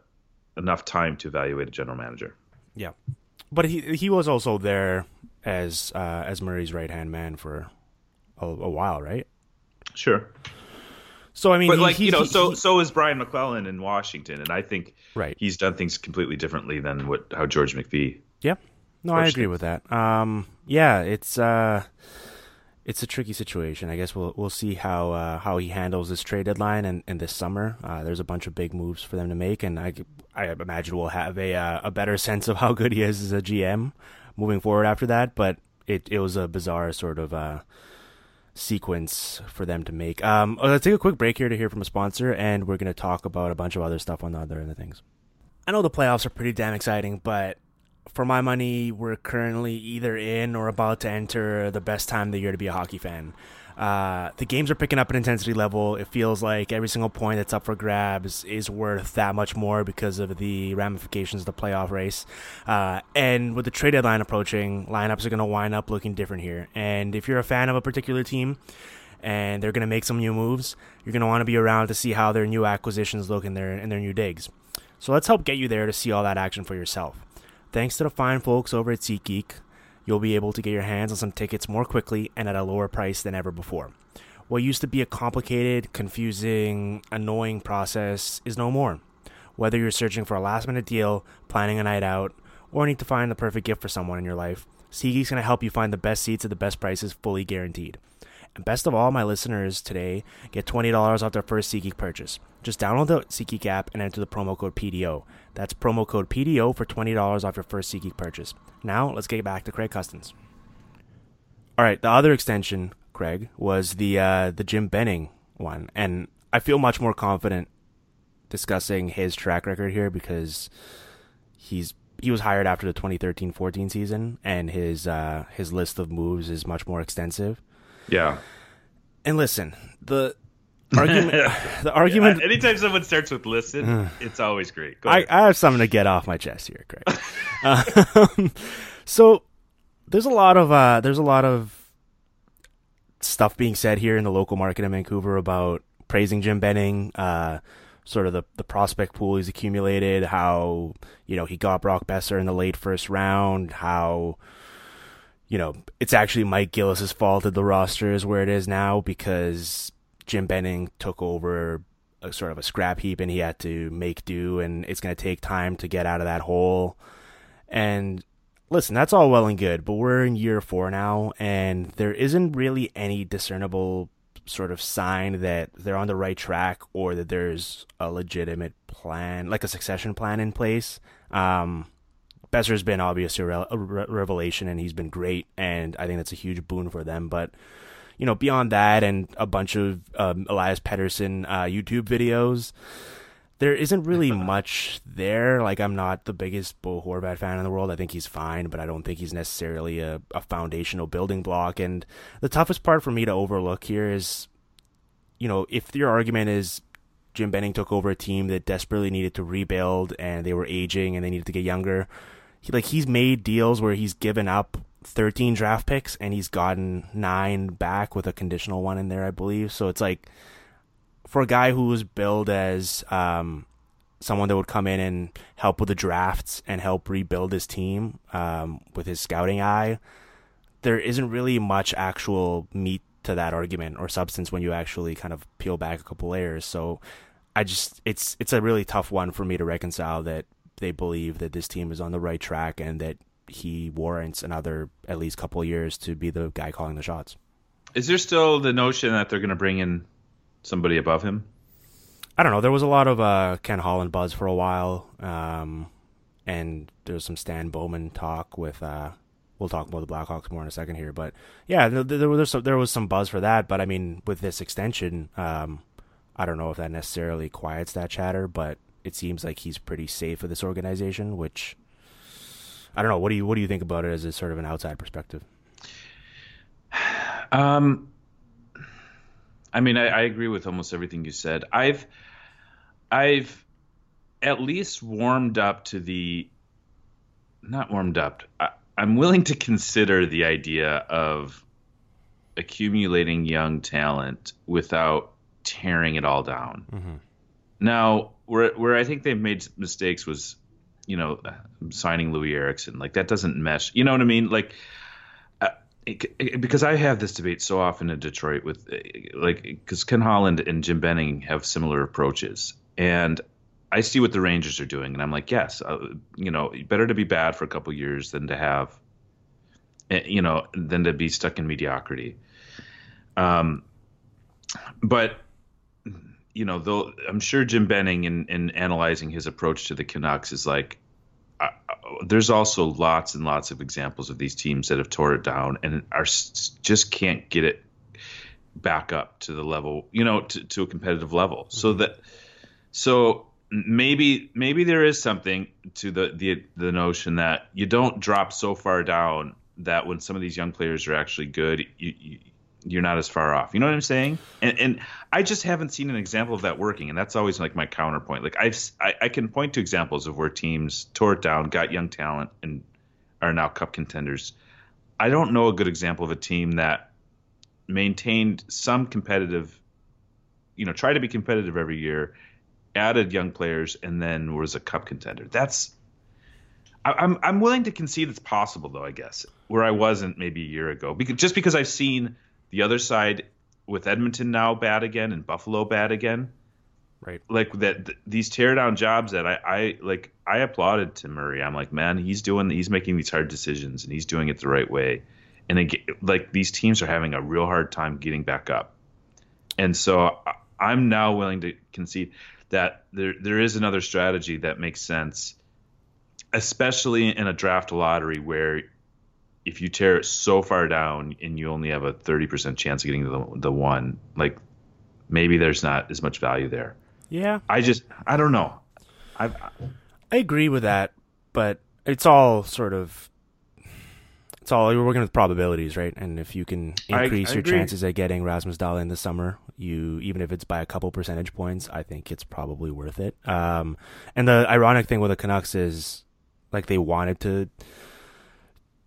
enough time to evaluate a general manager. Yeah, but he he was also there as uh, as Murray's right hand man for a, a, while, right? Sure. So I mean, but he, like you know, he, so he, so is Brian MacLellan in Washington, and I think right. he's done things completely differently than what how George McPhee. yeah. No, I agree with that. Um, yeah, it's uh, it's a tricky situation. I guess we'll we'll see how uh, how he handles this trade deadline and, and this summer. Uh, there's a bunch of big moves for them to make, and I, I imagine we'll have a uh, a better sense of how good he is as a GM moving forward after that. But it it was a bizarre sort of uh, sequence for them to make. Um, let's take a quick break here to hear from a sponsor, and we're going to talk about a bunch of other stuff on the other end of things. I know the playoffs are pretty damn exciting, but for my money, we're currently either in or about to enter the best time of the year to be a hockey fan. Uh, the games are picking up an intensity level. It feels like every single point that's up for grabs is worth that much more because of the ramifications of the playoff race. Uh, and with the trade deadline approaching, lineups are going to wind up looking different here. And if you're a fan of a particular team, and they're going to make some new moves, you're going to want to be around to see how their new acquisitions look in their in their new digs. So let's help get you there to see all that action for yourself. Thanks to the fine folks over at SeatGeek, you'll be able to get your hands on some tickets more quickly and at a lower price than ever before. What used to be a complicated, confusing, annoying process is no more. Whether you're searching for a last minute deal, planning a night out, or need to find the perfect gift for someone in your life, SeatGeek's going to help you find the best seats at the best prices, fully guaranteed. And best of all, my listeners today get $20 off their first SeatGeek purchase. Just download the SeatGeek app and enter the promo code PDO. That's promo code PDO for $20 off your first SeatGeek purchase. Now, let's get back to Craig Custance. All right, the other extension, Craig, was the uh, the Jim Benning one, and I feel much more confident discussing his track record here because he's he was hired after the 2013-14 season, and his uh, his list of moves is much more extensive. Yeah. And listen, the argument the argument yeah, anytime someone starts with listen, it's always great. I, I, have something to get off my chest here, Craig. um, so there's a lot of uh, there's a lot of stuff being said here in the local market in Vancouver about praising Jim Benning, uh, sort of the, the prospect pool he's accumulated, how, you know, he got Brock Boeser in the late first round, how you know, it's actually Mike Gillis's fault that the roster is where it is now because Jim Benning took over a sort of a scrap heap and he had to make do and it's going to take time to get out of that hole. And listen, that's all well and good, but we're in year 4 now and there isn't really any discernible sort of sign that they're on the right track or that there's a legitimate plan, like a succession plan in place. Um, Boeser's been obviously a, re- revelation, and he's been great, and I think that's a huge boon for them. But you know, beyond that, and a bunch of um, Elias Pettersson uh, YouTube videos, there isn't really much there. Like, I'm not the biggest Bo Horvat fan in the world. I think he's fine, but I don't think he's necessarily a, a foundational building block. And the toughest part for me to overlook here is, you know, if your argument is Jim Benning took over a team that desperately needed to rebuild and they were aging and they needed to get younger. He, like he's made deals where he's given up 13 draft picks and he's gotten 9 back with a conditional one in there, I believe. So it's like for a guy who was billed as um, someone that would come in and help with the drafts and help rebuild his team um, with his scouting eye, there isn't really much actual meat to that argument or substance when you actually kind of peel back a couple layers. So I just it's it's a really tough one for me to reconcile that they believe that this team is on the right track and that he warrants another at least couple years to be the guy calling the shots. Is there still the notion that they're going to bring in somebody above him? I don't know. There was a lot of uh, Ken Holland buzz for a while, um, and there was some Stan Bowman talk with. Uh, we'll talk about the Blackhawks more in a second here, but yeah, there, there was some, there was some buzz for that. But I mean, with this extension, um, I don't know if that necessarily quiets that chatter, but it seems like he's pretty safe with this organization. Which I don't know. What do you what do you think about it as a sort of an outside perspective? Um, I mean, I, I agree with almost everything you said. I've, I've at least warmed up to the, not warmed up. I, I'm willing to consider the idea of accumulating young talent without tearing it all down. Mm-hmm. Now, where where I think they've made mistakes was, you know, signing Loui Eriksson. Like that doesn't mesh. You know what I mean? Like because I have this debate so often in Detroit with like because Ken Holland and Jim Benning have similar approaches, and I see what the Rangers are doing, and I'm like, yes, uh, you know, better to be bad for a couple years than to have, eh, you know, than to be stuck in mediocrity. Um, but you know, though I'm sure Jim Benning in, in analyzing his approach to the Canucks is like, there's also lots and lots of examples of these teams that have tore it down and are just can't get it back up to the level, you know, to, to a competitive level. Mm-hmm. So that, so maybe maybe there is something to the the the notion that you don't drop so far down that when some of these young players are actually good, you, you you're not as far off. You know what I'm saying? And and I just haven't seen an example of that working, and that's always like my counterpoint. Like I've I, I can point to examples of where teams tore it down, got young talent, and are now cup contenders. I don't know a good example of a team that maintained some competitive, you know, tried to be competitive every year, added young players, and then was a cup contender. That's I'm I'm willing to concede it's possible though. I guess where I wasn't maybe a year ago, because just because I've seen the other side with Edmonton now bad again and Buffalo bad again. Right. Like that th- these teardown jobs that I, I like I applauded Tim Murray. I'm like, man, he's doing he's making these hard decisions and he's doing it the right way. And like these teams are having a real hard time getting back up. And so I'm now willing to concede that there there is another strategy that makes sense, especially in a draft lottery where if you tear it so far down and you only have a 30% chance of getting the, the one, like maybe there's not as much value there. Yeah. I just, I don't know. I I agree with that, but it's all sort of, it's all, we're working with probabilities, right? And if you can increase I, I your agree. chances at getting Rasmus Dahl in the summer, you, even if it's by a couple percentage points, I think it's probably worth it. Um, and the ironic thing with the Canucks is, like, they wanted to,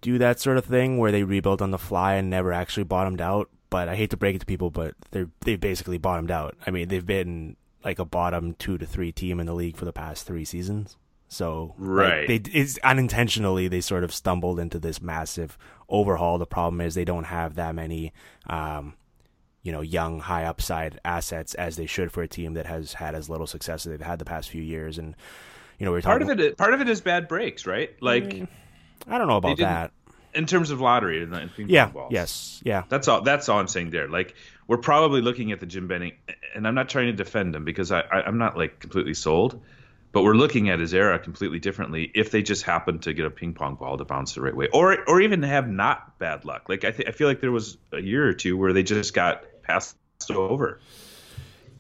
do that sort of thing where they rebuild on the fly and never actually bottomed out. But I hate to break it to people, but they're they've basically bottomed out. I mean, they've been like a bottom two to three team in the league for the past three seasons. So right, like, they it's unintentionally they sort of stumbled into this massive overhaul. The problem is they don't have that many, um, you know, young high upside assets as they should for a team that has had as little success as they've had the past few years. And you know, we're talking... part of it. Part of it is bad breaks, right? Like. Mm. I don't know about that. in terms of lottery and and ping Yeah. pong balls. Yes. Yeah. That's all. That's all I'm saying there. Like we're probably looking at the Jim Benning, and I'm not trying to defend him because I, I I'm not like completely sold, but we're looking at his era completely differently. If they just happen to get a ping pong ball to bounce the right way, or or even have not bad luck. Like I th- I feel like there was a year or two where they just got passed over.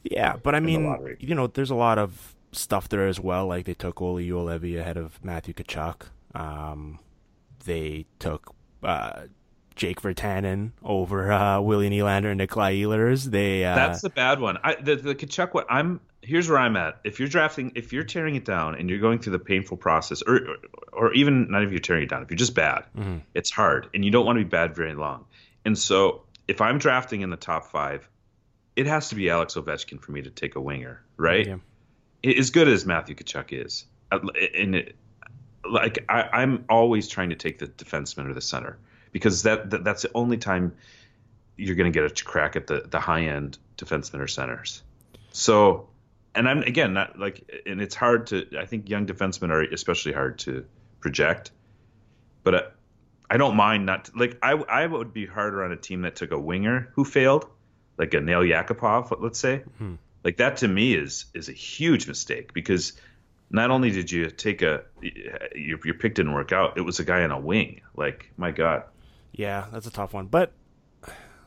Yeah, but I mean, you know, there's a lot of stuff there as well. Like they took Olli Juolevi ahead of Matthew Tkachuk. Um, they took uh, Jake Virtanen over uh, Willie Nylander and Nikolai Ehlers. They uh, that's the bad one. I, the the Tkachuk one. I'm here's where I'm at. If you're drafting, if you're tearing it down and you're going through the painful process, or or, or even not if you're tearing it down, if you're just bad, mm-hmm. it's hard, and you don't want to be bad very long. And so if I'm drafting in the top five, it has to be Alex Ovechkin for me to take a winger, right? Yeah. As good as Matthew Tkachuk is, and it, like I, am always trying to take the defenseman or the center because that, that that's the only time you're going to get a crack at the the high end defensemen or centers. So, and I'm again not like, and it's hard to. I think young defensemen are especially hard to project, but. I, I don't mind not like I I would be harder on a team that took a winger who failed, like a Nail Yakupov, let's say. Hmm. Like that to me is is a huge mistake because not only did you take a your, your pick didn't work out, it was a guy on a wing. Like my God. Yeah, that's a tough one. But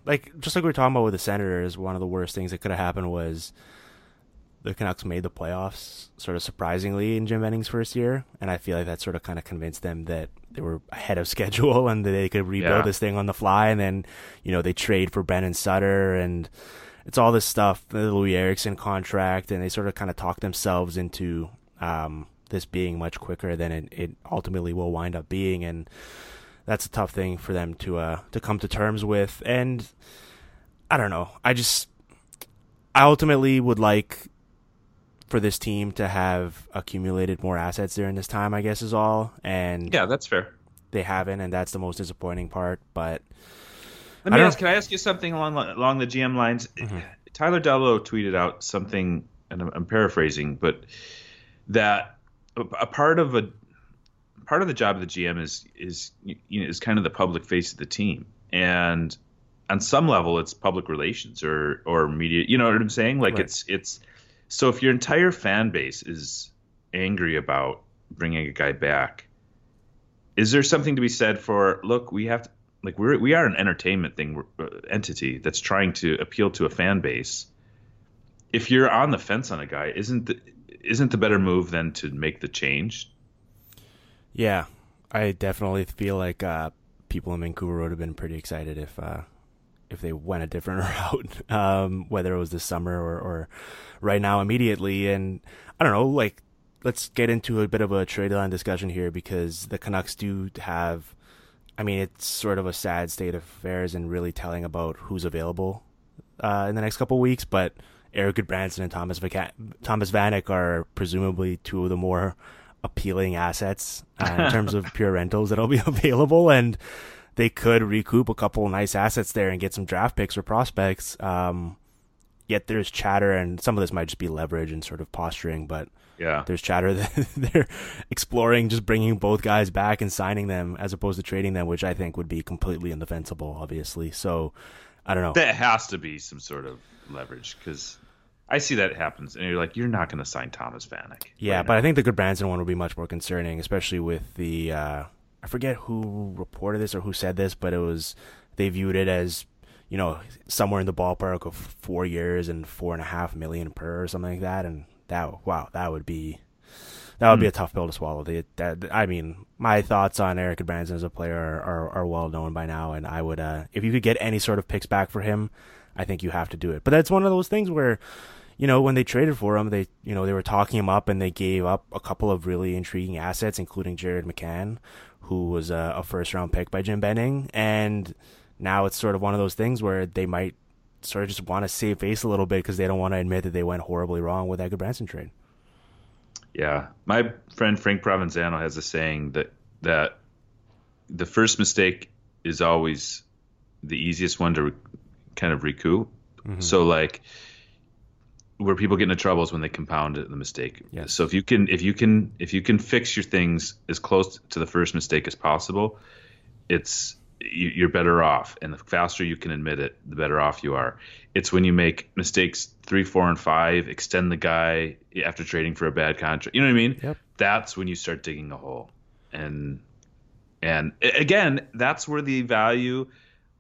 like just like we were talking about with the Senators, one of the worst things that could have happened was the Canucks made the playoffs sort of surprisingly in Jim Benning's first year, and I feel like that sort of kind of convinced them that they were ahead of schedule and that they could rebuild Yeah. this thing on the fly. And then you know they trade for Brandon Sutter and it's all this stuff, the Loui Eriksson contract, and they sort of kind of talk themselves into um, this being much quicker than it, it ultimately will wind up being, and that's a tough thing for them to uh, to come to terms with. And I don't know, I just I ultimately would like for this team to have accumulated more assets during this time. I guess is all, and Yeah, that's fair. they haven't, and that's the most disappointing part. But Let me ask. Can I ask you something along along the GM lines? Mhm. Tyler Dellow tweeted out something, and I'm, I'm paraphrasing, but that a, part of a part of the job of the GM is is you know is kind of the public face of the team, and on some level, it's public relations or or media. You know what I'm saying? Like Right. it's it's so if your entire fan base is angry about bringing a guy back, is there something to be said for look we have to like we're we are an entertainment thing uh, entity that's trying to appeal to a fan base if you're on the fence on a guy isn't the, isn't the better move than to make the change yeah, I definitely feel like uh, people in Vancouver would have been pretty excited if uh, if they went a different route, um, whether it was this summer or, or right now immediately. And I don't know, like let's get into a bit of a trade line discussion here because the Canucks do have. I mean, it's sort of a sad state of affairs and really telling about who's available uh, in the next couple weeks. But Erik Gudbranson and Thomas Vaca- Thomas Vanek are presumably two of the more appealing assets uh, in terms of pure rentals that'll be available, and they could recoup a couple nice assets there and get some draft picks or prospects. Um, yet there's chatter, and some of this might just be leverage and sort of posturing, but yeah there's chatter that they're exploring just bringing both guys back and signing them as opposed to trading them, which I think would be completely indefensible, obviously. So I don't know. that has to be some sort of leverage because I see that happens and you're like you're not going to sign Thomas Vanek Yeah, right but now. I think the Gudbranson one would be much more concerning, especially with the uh, I forget who reported this or who said this, but it was they viewed it as you know somewhere in the ballpark of four years and four and a half million per or something like that, and that wow that would be that would be a tough pill to swallow. They, that, I mean, my thoughts on Erik Gudbranson as a player are, are, are well known by now, and I would uh, if you could get any sort of picks back for him, I think you have to do it. But that's one of those things where you know, when they traded for him, they, you know, they were talking him up and they gave up a couple of really intriguing assets, including Jared McCann, who was a, a first round pick by Jim Benning. And now it's sort of one of those things where they might sort of just want to save face a little bit because they don't want to admit that they went horribly wrong with that Branson trade. Yeah, my friend Frank Provenzano has a saying that that the first mistake is always the easiest one to re- kind of recoup. Mm-hmm. So like where people get into trouble is when they compound the mistake. Yes. So if you can if you can if you can fix your things as close to the first mistake as possible, it's you're better off, and the faster you can admit it, the better off you are. It's when you make mistakes three, four, and five, extend the guy after trading for a bad contract. You know what I mean? Yep. That's when you start digging a hole, and and again, that's where the value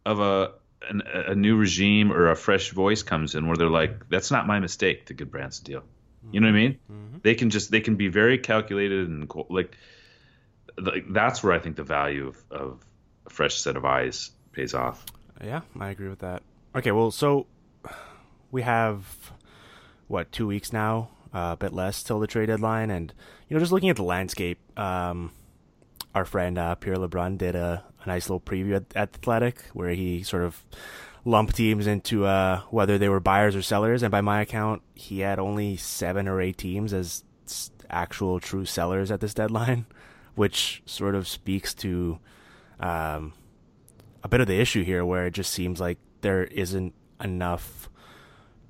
of a an, a new regime or a fresh voice comes in, where they're like, "That's not my mistake." The Gudbranson deal. You know what I mean? Mm-hmm. They can just they can be very calculated and like, like that's where I think the value of, of a fresh set of eyes pays off. Yeah, I agree with that. Okay, well, so we have what two weeks now, uh, a bit less till the trade deadline, and you know, just looking at the landscape, um, our friend uh, Pierre LeBrun did a, a nice little preview at, at Athletic where he sort of lumped teams into uh, whether they were buyers or sellers, and by my account, he had only seven or eight teams as actual true sellers at this deadline, which sort of speaks to um, a bit of the issue here, where it just seems like there isn't enough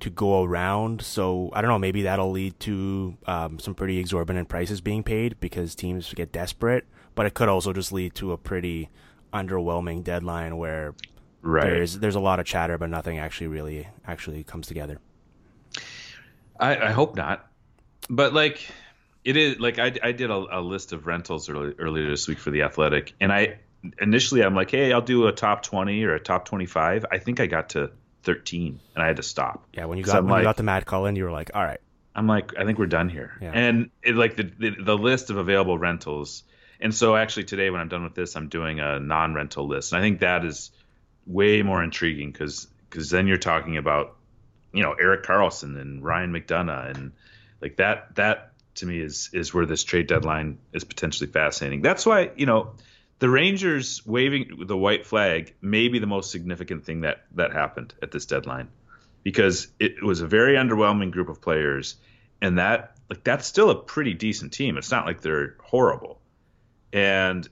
to go around. So I don't know, maybe that'll lead to um, some pretty exorbitant prices being paid because teams get desperate. But it could also just lead to a pretty underwhelming deadline where Right. there's there's a lot of chatter, but nothing actually really actually comes together. I, I hope not. But like it is like I, I did a, a list of rentals early, earlier this week for the athletic and I initially I'm like, hey, I'll do a top twenty or a top twenty five. I think I got to thirteen and I had to stop. Yeah, when you got when you got the mad call Cullen, you were like, all right, I'm like, I think we're done here. Yeah. And it, like the, the the list of available rentals. And so actually today when I'm done with this, I'm doing a non-rental list. And I think that is way more intriguing because because then you're talking about you know Erik Karlsson and Ryan McDonagh and like that that to me is is where this trade deadline is potentially fascinating. That's why you know the Rangers waving the white flag may be the most significant thing that that happened at this deadline because it was a very underwhelming group of players and that like that's still a pretty decent team. It's not like they're horrible. And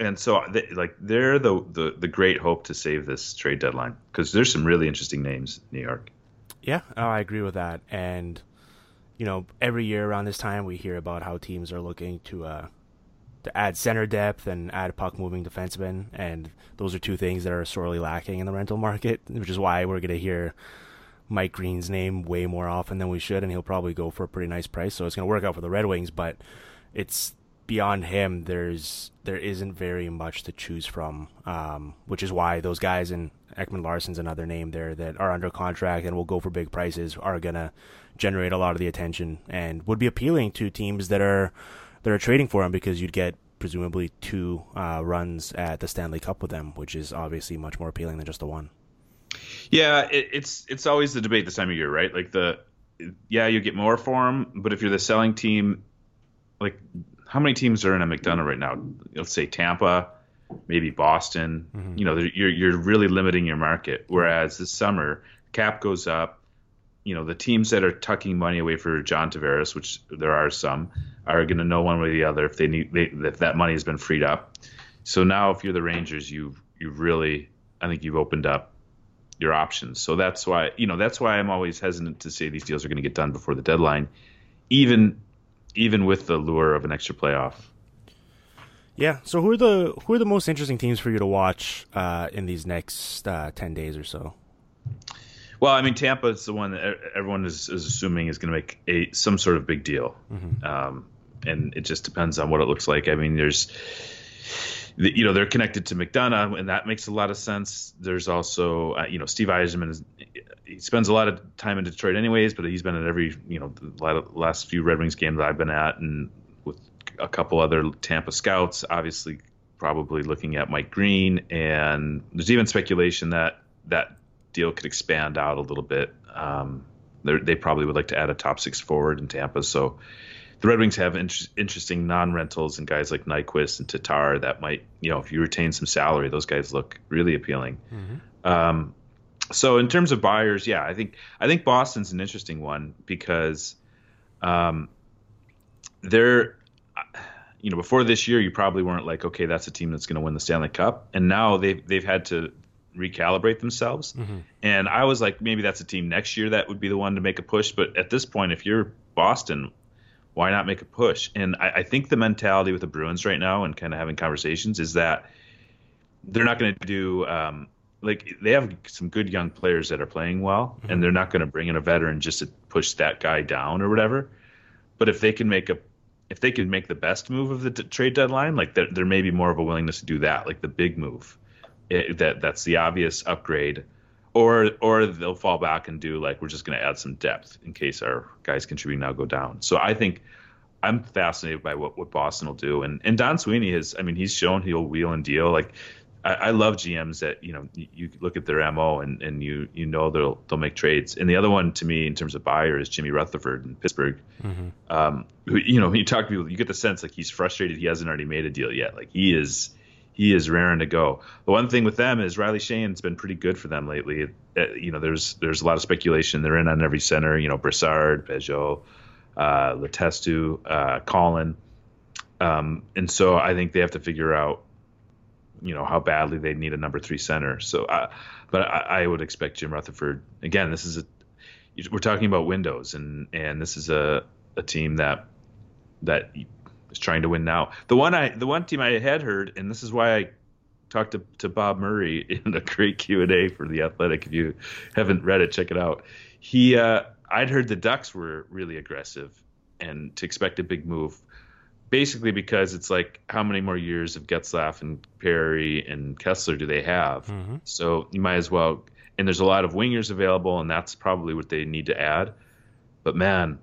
and so they, like they're the, the the great hope to save this trade deadline because there's some really interesting names in New York. Yeah, oh, I agree with that. And you know, every year around this time, we hear about how teams are looking to uh, to add center depth and add puck moving defensemen, and those are two things that are sorely lacking in the rental market, which is why we're going to hear Mike Green's name way more often than we should, and he'll probably go for a pretty nice price. So it's going to work out for the Red Wings, but it's beyond him. There's there isn't very much to choose from, um, which is why those guys and Ekman-Larsson's another name there that are under contract and will go for big prices are gonna generate a lot of the attention and would be appealing to teams that are that are trading for him because you'd get presumably two uh, runs at the Stanley Cup with them, which is obviously much more appealing than just the one. Yeah, it, it's it's always the debate this time of year, right? Like the yeah, you get more for him, but if you're the selling team, like how many teams are in a McDonagh right now? Let's say Tampa, maybe Boston. You know, you're you're really limiting your market. Whereas this summer, cap goes up. You know, the teams that are tucking money away for John Tavares, which there are some, are going to know one way or the other if they need they, if that money has been freed up. So now, if you're the Rangers, you've you've really, I think you've opened up your options. So that's why you know that's why I'm always hesitant to say these deals are going to get done before the deadline, even even with the lure of an extra playoff. Yeah. So who are the who are the most interesting teams for you to watch uh, in these next uh, ten days or so? Well, I mean, Tampa is the one that everyone is, is assuming is going to make a some sort of big deal, um, and it just depends on what it looks like. I mean, there's, the, you know, they're connected to McDonagh, and that makes a lot of sense. There's also, uh, you know, Steve Yzerman is he spends a lot of time in Detroit, anyways, but he's been at every, you know, the last few Red Wings games I've been at, and with a couple other Tampa scouts, obviously, probably looking at Mike Green, and there's even speculation that that deal could expand out a little bit. Um, they're- probably would like to add a top six forward in Tampa. So the Red Wings have inter- interesting non-rentals and guys like Nyquist and Tatar that might, you know, if you retain some salary, those guys look really appealing. Um, so in terms of buyers, yeah, I think I think Boston's an interesting one because um, they're you know before this year you probably weren't like okay that's a team that's going to win the Stanley Cup and now they've they've had to recalibrate themselves. And I was like maybe that's a team next year that would be the one to make a push. But at this point if you're Boston why not make a push? And I, I think the mentality with the Bruins right now and kind of having conversations is that they're not going to do um, like they have some good young players that are playing well, and they're not going to bring in a veteran just to push that guy down or whatever. But if they can make a if they can make the best move of the d- trade deadline, like there, there may be more of a willingness to do that, like the big move, it, that that's the obvious upgrade, or or they'll fall back and do like we're just going to add some depth in case our guys contributing now go down. So I think I'm fascinated by what, what Boston will do, and and Don Sweeney has, I mean, he's shown he'll wheel and deal. Like I, I love GMs that you know you, you look at their mo and, and you you know they'll they'll make trades. And the other one to me in terms of buyer is Jimmy Rutherford in Pittsburgh. Mm-hmm. Um, who you know when you talk to people, you get the sense like he's frustrated he hasn't already made a deal yet. Like he is he is raring to go. The one thing with them is Riley Sheahan's been pretty good for them lately. Uh, you know, there's there's a lot of speculation. They're in on every center. You know, Brassard, Pageau, uh, Letestu, uh, Colin. Um, and so I think they have to figure out, you know, how badly they need a number three center. So, uh, but I, I would expect Jim Rutherford. Again, this is a we're talking about windows, and and this is a a team that that is trying to win now. The one I the one team I had heard, and this is why I talked to, to Bob Murray in a great Q and A for the Athletic. If you haven't read it, check it out. He uh, I'd heard the Ducks were really aggressive and to expect a big move. Basically, because it's like how many more years of Getzlaf and Perry and Kesler do they have? Mm-hmm. So you might as well. And there's a lot of wingers available, and that's probably what they need to add. But man,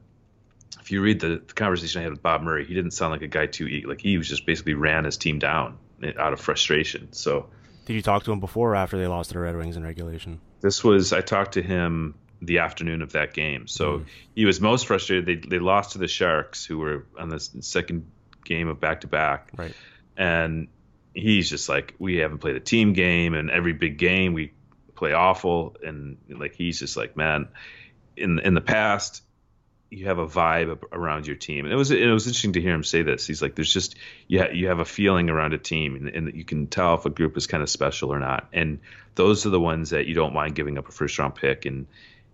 if you read the, the conversation I had with Bob Murray, he didn't sound like a guy too eager. Like he was just basically ran his team down out of frustration. So Did you talk to him before or after they lost to the Red Wings in regulation? this was I talked to him the afternoon of that game. So hmm. he was most frustrated. They they lost to the Sharks, who were on the second game of back to back, Right. and he's just like, we haven't played a team game, and every big game we play awful, and like he's just like, man, in in the past. You have a vibe around your team, and it was it was interesting to hear him say this. He's like, "There's just you ha- you have a feeling around a team, and, and you can tell if a group is kind of special or not." And those are the ones that you don't mind giving up a first round pick. And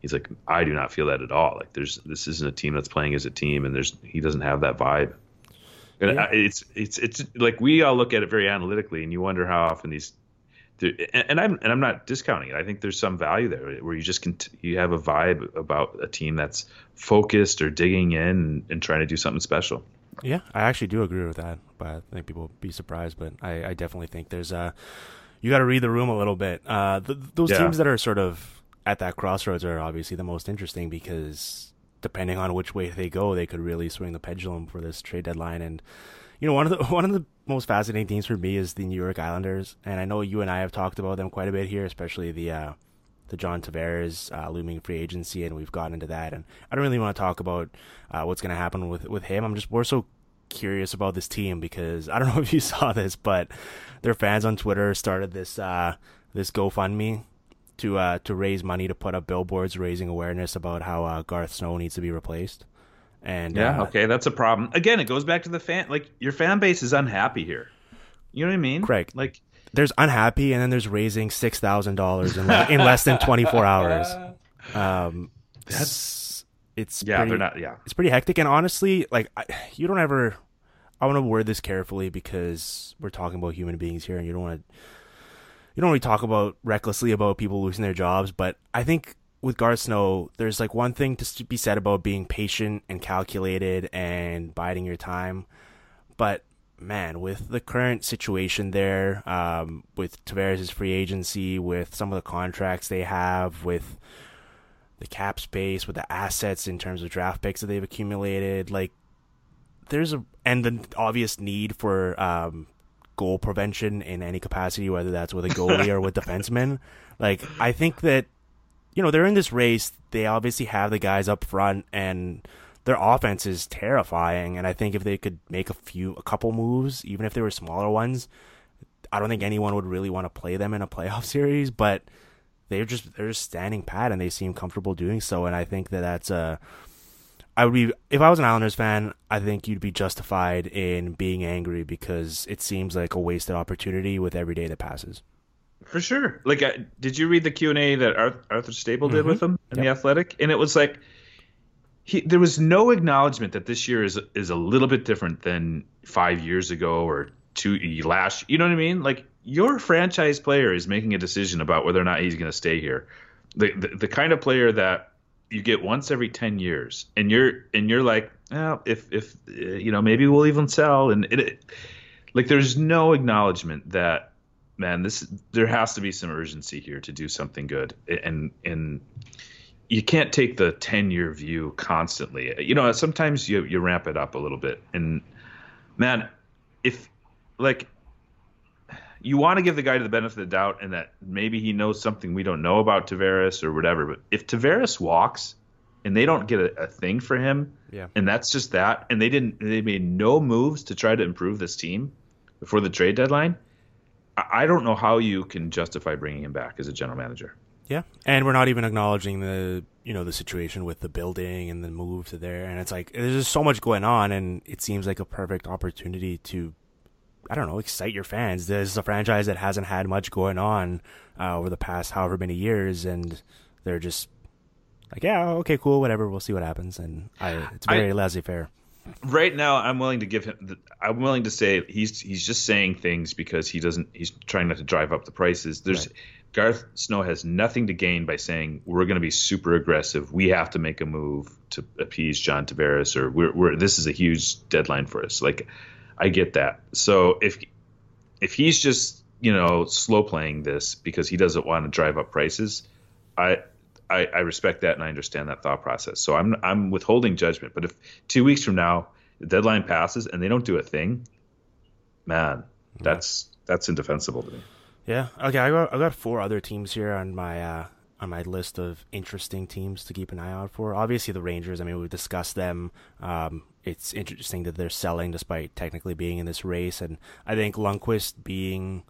he's like, I do not feel that at all. Like there's this isn't a team that's playing as a team, and there's he doesn't have that vibe. And Yeah. I- it's it's it's like we all look at it very analytically, and you wonder how often these. There- And and I'm and I'm not discounting it. I think there's some value there where you just can you have a vibe about a team that's focused or digging in and, and trying to do something special. Yeah, I actually do agree with that, but I think people will be surprised. But I, I definitely think there's a you got to read the room a little bit. Uh, th- those Yeah. teams that are sort of at that crossroads are obviously the most interesting because depending on which way they go, they could really swing the pendulum for this trade deadline. And you know, one of the one of the most fascinating things for me is the New York Islanders, and I know you and I have talked about them quite a bit here, especially the uh, the John Tavares uh, looming free agency, and we've gotten into that. And I don't really want to talk about uh, what's going to happen with with him. I'm just more so curious about this team because I don't know if you saw this, but their fans on Twitter started this uh, this GoFundMe to uh, to raise money to put up billboards raising awareness about how uh, Garth Snow needs to be replaced. And Yeah, uh, okay, that's a problem. Again, it goes back to the fan. Like your fan base is unhappy here. You know what I mean? Correct. Like there's unhappy, and then there's raising six thousand dollars in le- in less than 24 hours. Um, that's it's yeah, pretty, they're not. Yeah, it's pretty hectic. And honestly, like I, you don't ever. I want to word this carefully because we're talking about human beings here, and you don't want to. You don't really talk about recklessly about people losing their jobs, but I think with Garth Snow, there's like one thing to be said about being patient and calculated and biding your time, but man, with the current situation there, um, with Tavares' free agency, with some of the contracts they have, with the cap space, with the assets in terms of draft picks that they've accumulated, like there's a and the obvious need for um, goal prevention in any capacity, whether that's with a goalie or with defensemen. Like I think that you know they're in this race. They obviously have the guys up front, and their offense is terrifying. And I think if they could make a few, a couple moves, even if they were smaller ones, I don't think anyone would really want to play them in a playoff series. But they're just they're just standing pat, and they seem comfortable doing so. And I think that that's a I would be if I was an Islanders fan, I think you'd be justified in being angry because it seems like a wasted opportunity with every day that passes. For sure. Like, uh, did you read the Q and A that Arthur, Arthur Staple did Mhm. with him in the Athletic? And it was like, he there was no acknowledgement that this year is is a little bit different than five years ago or two last. You know what I mean? Like, your franchise player is making a decision about whether or not he's going to stay here. The, the the kind of player that you get once every 10 years and you're and you're like well if if uh, you know maybe we'll even sell and it, it like there's no acknowledgement that man this there has to be some urgency here to do something good and and you can't take the 10 year view constantly you know sometimes you you ramp it up a little bit and man if like you want to give the guy to the benefit of the doubt and that maybe he knows something we don't know about Tavares or whatever. But if Tavares walks and they don't get a, a thing for him, Yeah. and that's just that, and they didn't, they made no moves to try to improve this team before the trade deadline. I, don't know how you can justify bringing him back as a general manager. Yeah, and we're not even acknowledging the you know the situation with the building and the move to there, and it's like there's just so much going on, and it seems like a perfect opportunity to, I don't know, excite your fans. This is a franchise that hasn't had much going on uh, over the past however many years, and they're just like, yeah, okay, cool, whatever, we'll see what happens, and I, it's very laissez faire. Right now I'm willing to give him the, I'm willing to say he's he's just saying things because he doesn't he's trying not to drive up the prices. There's Garth Snow has nothing to gain by saying we're going to be super aggressive. We have to make a move to appease John Tavares or we're, we're this is a huge deadline for us. Like I get that. So if if he's just, you know, slow playing this because he doesn't want to drive up prices, I I, I respect that and I understand that thought process. So I'm I'm withholding judgment. But if two weeks from now the deadline passes and they don't do a thing, man, that's that's indefensible to me. Yeah. Okay. I got I got four other teams here on my uh, on my list of interesting teams to keep an eye out for. Obviously, the Rangers. I mean, we've discussed them. Um, it's interesting that they're selling despite technically being in this race, and I think Lundqvist being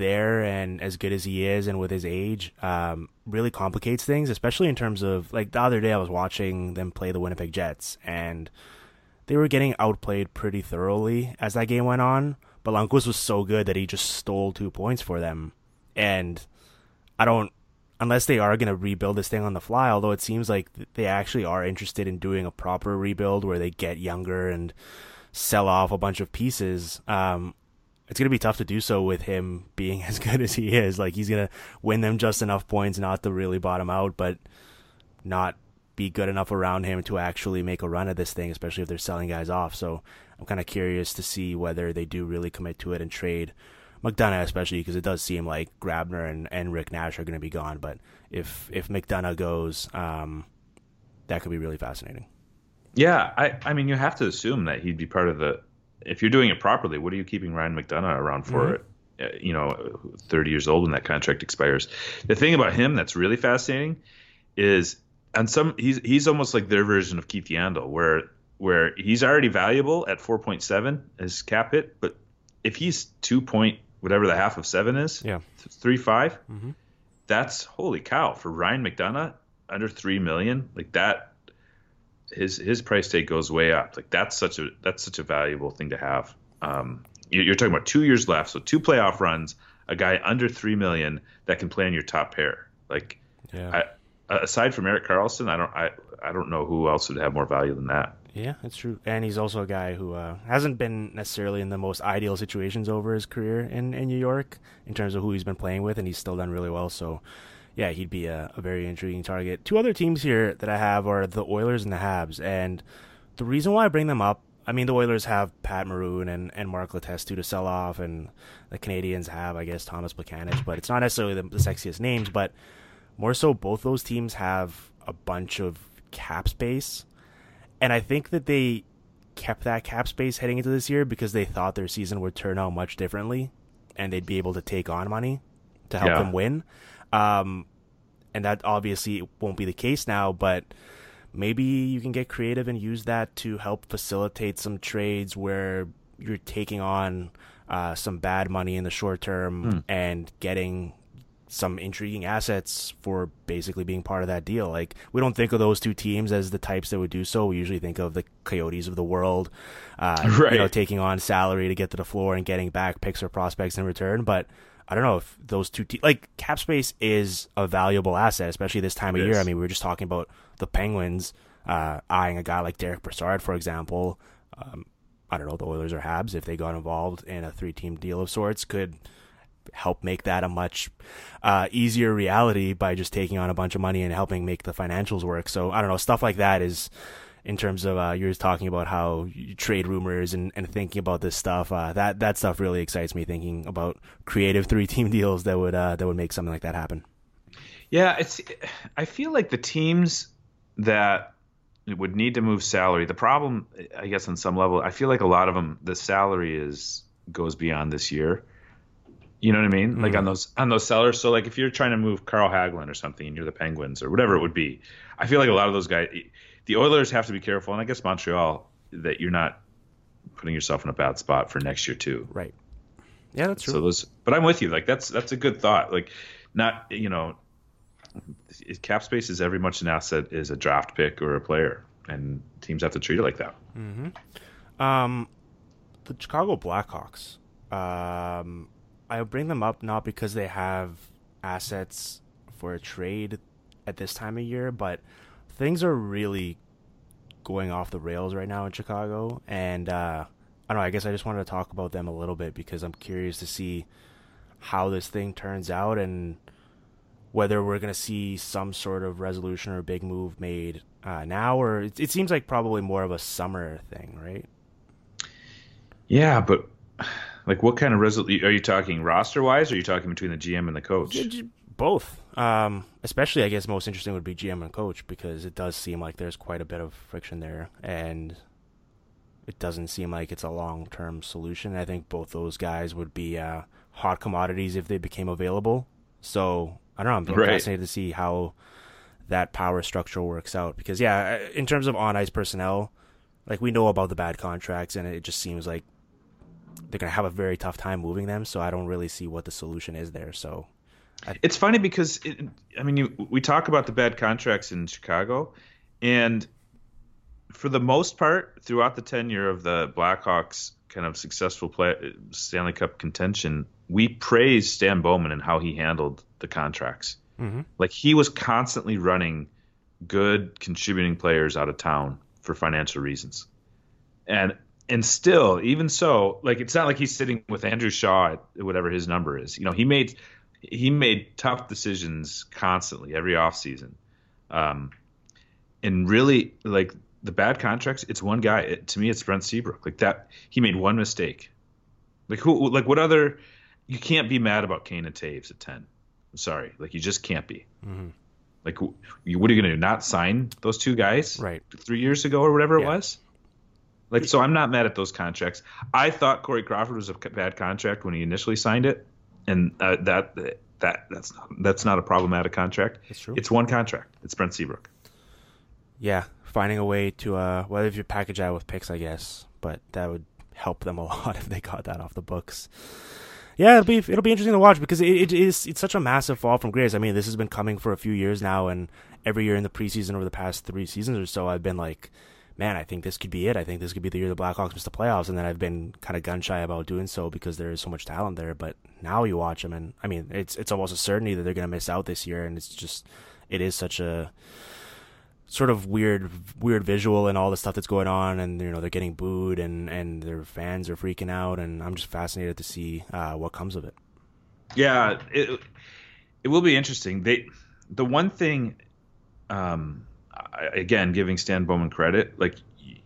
there and as good as he is, and with his age, um, really complicates things, especially in terms of like the other day I was watching them play the Winnipeg Jets, and they were getting outplayed pretty thoroughly as that game went on. But Lundqvist was so good that he just stole two points for them. And I don't, unless they are going to rebuild this thing on the fly, although it seems like they actually are interested in doing a proper rebuild where they get younger and sell off a bunch of pieces. Um, it's going to be tough to do so with him being as good as he is. Like, he's going to win them just enough points not to really bottom out, but not be good enough around him to actually make a run at this thing, especially if they're selling guys off. So I'm kind of curious to see whether they do really commit to it and trade McDonagh, especially because it does seem like Grabner and, and Rick Nash are going to be gone. But if if McDonagh goes, um, that could be really fascinating. Yeah, I I mean you have to assume that he'd be part of the. If you're doing it properly, what are you keeping Ryan McDonagh around for? Uh, You know, 30 years old when that contract expires. The thing about him that's really fascinating is, and some he's he's almost like their version of Keith Yandle, where where he's already valuable at 4.7 as cap hit, but if he's two point whatever the half of seven is, Yeah. three five, Mhm. that's holy cow for Ryan McDonagh under three million like that. His his price tag goes way up. Like that's such a that's such a valuable thing to have. Um, you- you're talking about two years left, so two playoff runs, a guy under three million that can play in your top pair. Like Yeah. I, aside from Erik Karlsson, I don't I I don't know who else would have more value than that. Yeah, that's true. And he's also a guy who uh, hasn't been necessarily in the most ideal situations over his career in, in New York in terms of who he's been playing with, and he's still done really well. So, yeah, he'd be a, a very intriguing target. Two other teams here that I have are the Oilers and the Habs. And the reason why I bring them up, I mean, the Oilers have Pat Maroon and, and Mark Letestu to sell off, and the Canadiens have, I guess, Thomas Plekanec, but it's not necessarily the, the sexiest names, but more so both those teams have a bunch of cap space and I think that they kept that cap space heading into this year because they thought their season would turn out much differently and they'd be able to take on money to help Yeah. them win. Um, and that obviously won't be the case now, but maybe you can get creative and use that to help facilitate some trades where you're taking on uh, some bad money in the short term and getting some intriguing assets for basically being part of that deal. Like we don't think of those two teams as the types that would do so. We usually think of the Coyotes of the world, uh, you know, taking on salary to get to the floor and getting back picks or prospects in return. But I don't know if those two te- like cap space is a valuable asset, especially this time of It year. I mean, we were just talking about the Penguins uh, eyeing a guy like Derek Brassard, for example. Um, I don't know the Oilers or Habs if they got involved in a three-team deal of sorts could help make that a much uh, easier reality by just taking on a bunch of money and helping make the financials work. So I don't know stuff like that is in terms of uh, you're talking about how you trade rumors and, and thinking about this stuff. Uh, that that stuff really excites me. Thinking about creative three team deals that would uh, that would make something like that happen. Yeah, it's. I feel like the teams that would need to move salary. The problem, I guess, on some level, I feel like a lot of them, the salary is goes beyond this year. You know what I mean? Mm-hmm. Like on those on those sellers. So like if you're trying to move Carl Hagelin or something, and you're the Penguins or whatever it would be, I feel like a lot of those guys, the Oilers have to be careful, and I guess Montreal that you're not putting yourself in a bad spot for next year too. Right. Yeah, that's true. So those, but I'm with you. Like that's that's a good thought. Like not you know, cap space is every much an asset is a draft pick or a player, and teams have to treat it like that. Um, the Chicago Blackhawks. Um, I bring them up not because they have assets for a trade at this time of year, but things are really going off the rails right now in Chicago, and uh, I don't know. I guess I just wanted to talk about them a little bit because I'm curious to see how this thing turns out and whether we're going to see some sort of resolution or big move made uh, now, or it, it seems like probably more of a summer thing, right? Yeah, but like, what kind of resolution are you talking roster wise? Or are you talking between the GM and the coach? Both. Um, especially, I guess, most interesting would be GM and coach because it does seem like there's quite a bit of friction there, and it doesn't seem like it's a long term solution. I think both those guys would be uh, hot commodities if they became available. So I don't know. I'm Right. fascinated to see how that power structure works out because, yeah, in terms of on ice personnel, like we know about the bad contracts, and it just seems like they're gonna have a very tough time moving them. So I don't really see what the solution is there. So It's funny because it, I mean, you, we talk about the bad contracts in Chicago, and for the most part, throughout the tenure of the Blackhawks' kind of successful play, Stanley Cup contention, we praise Stan Bowman and how he handled the contracts. Mhm. Like he was constantly running good contributing players out of town for financial reasons, and and still, even so, like it's not like he's sitting with Andrew Shaw at whatever his number is. You know, he made he made tough decisions constantly every offseason. Um, and really, like the bad contracts, it's one guy. It, to me, it's Brent Seabrook. Like that, he made one mistake. Like who? Like what other? You can't be mad about Kane and Toews at ten. I'm sorry, like you just can't be. Like, you, what are you going to do? Not sign those two guys? Right. Three years ago or whatever it was. Like, so I'm not mad at those contracts. I thought Corey Crawford was a bad contract when he initially signed it, and uh, that that that's not, that's not a problematic contract. That's true. It's one contract. It's Brent Seabrook. yeah, finding a way to uh, well, if you package that with picks, I guess, but that would help them a lot if they got that off the books. Yeah, it'll be it'll be interesting to watch because it, it is it's such a massive fall from grace. I mean, this has been coming for a few years now, and every year in the preseason over the past three seasons or so, I've been like, man, I think this could be it. I think this could be the year the Blackhawks miss the playoffs, and then I've been kind of gun shy about doing so because there is so much talent there. But now you watch them, and I mean, it's it's almost a certainty that they're going to miss out this year, and it's just it is such a sort of weird weird visual and all the stuff that's going on and you know they're getting booed and and their fans are freaking out and I'm just fascinated to see uh, what comes of it. Yeah, it it will be interesting. They the one thing, um, again, giving Stan Bowman credit, like you,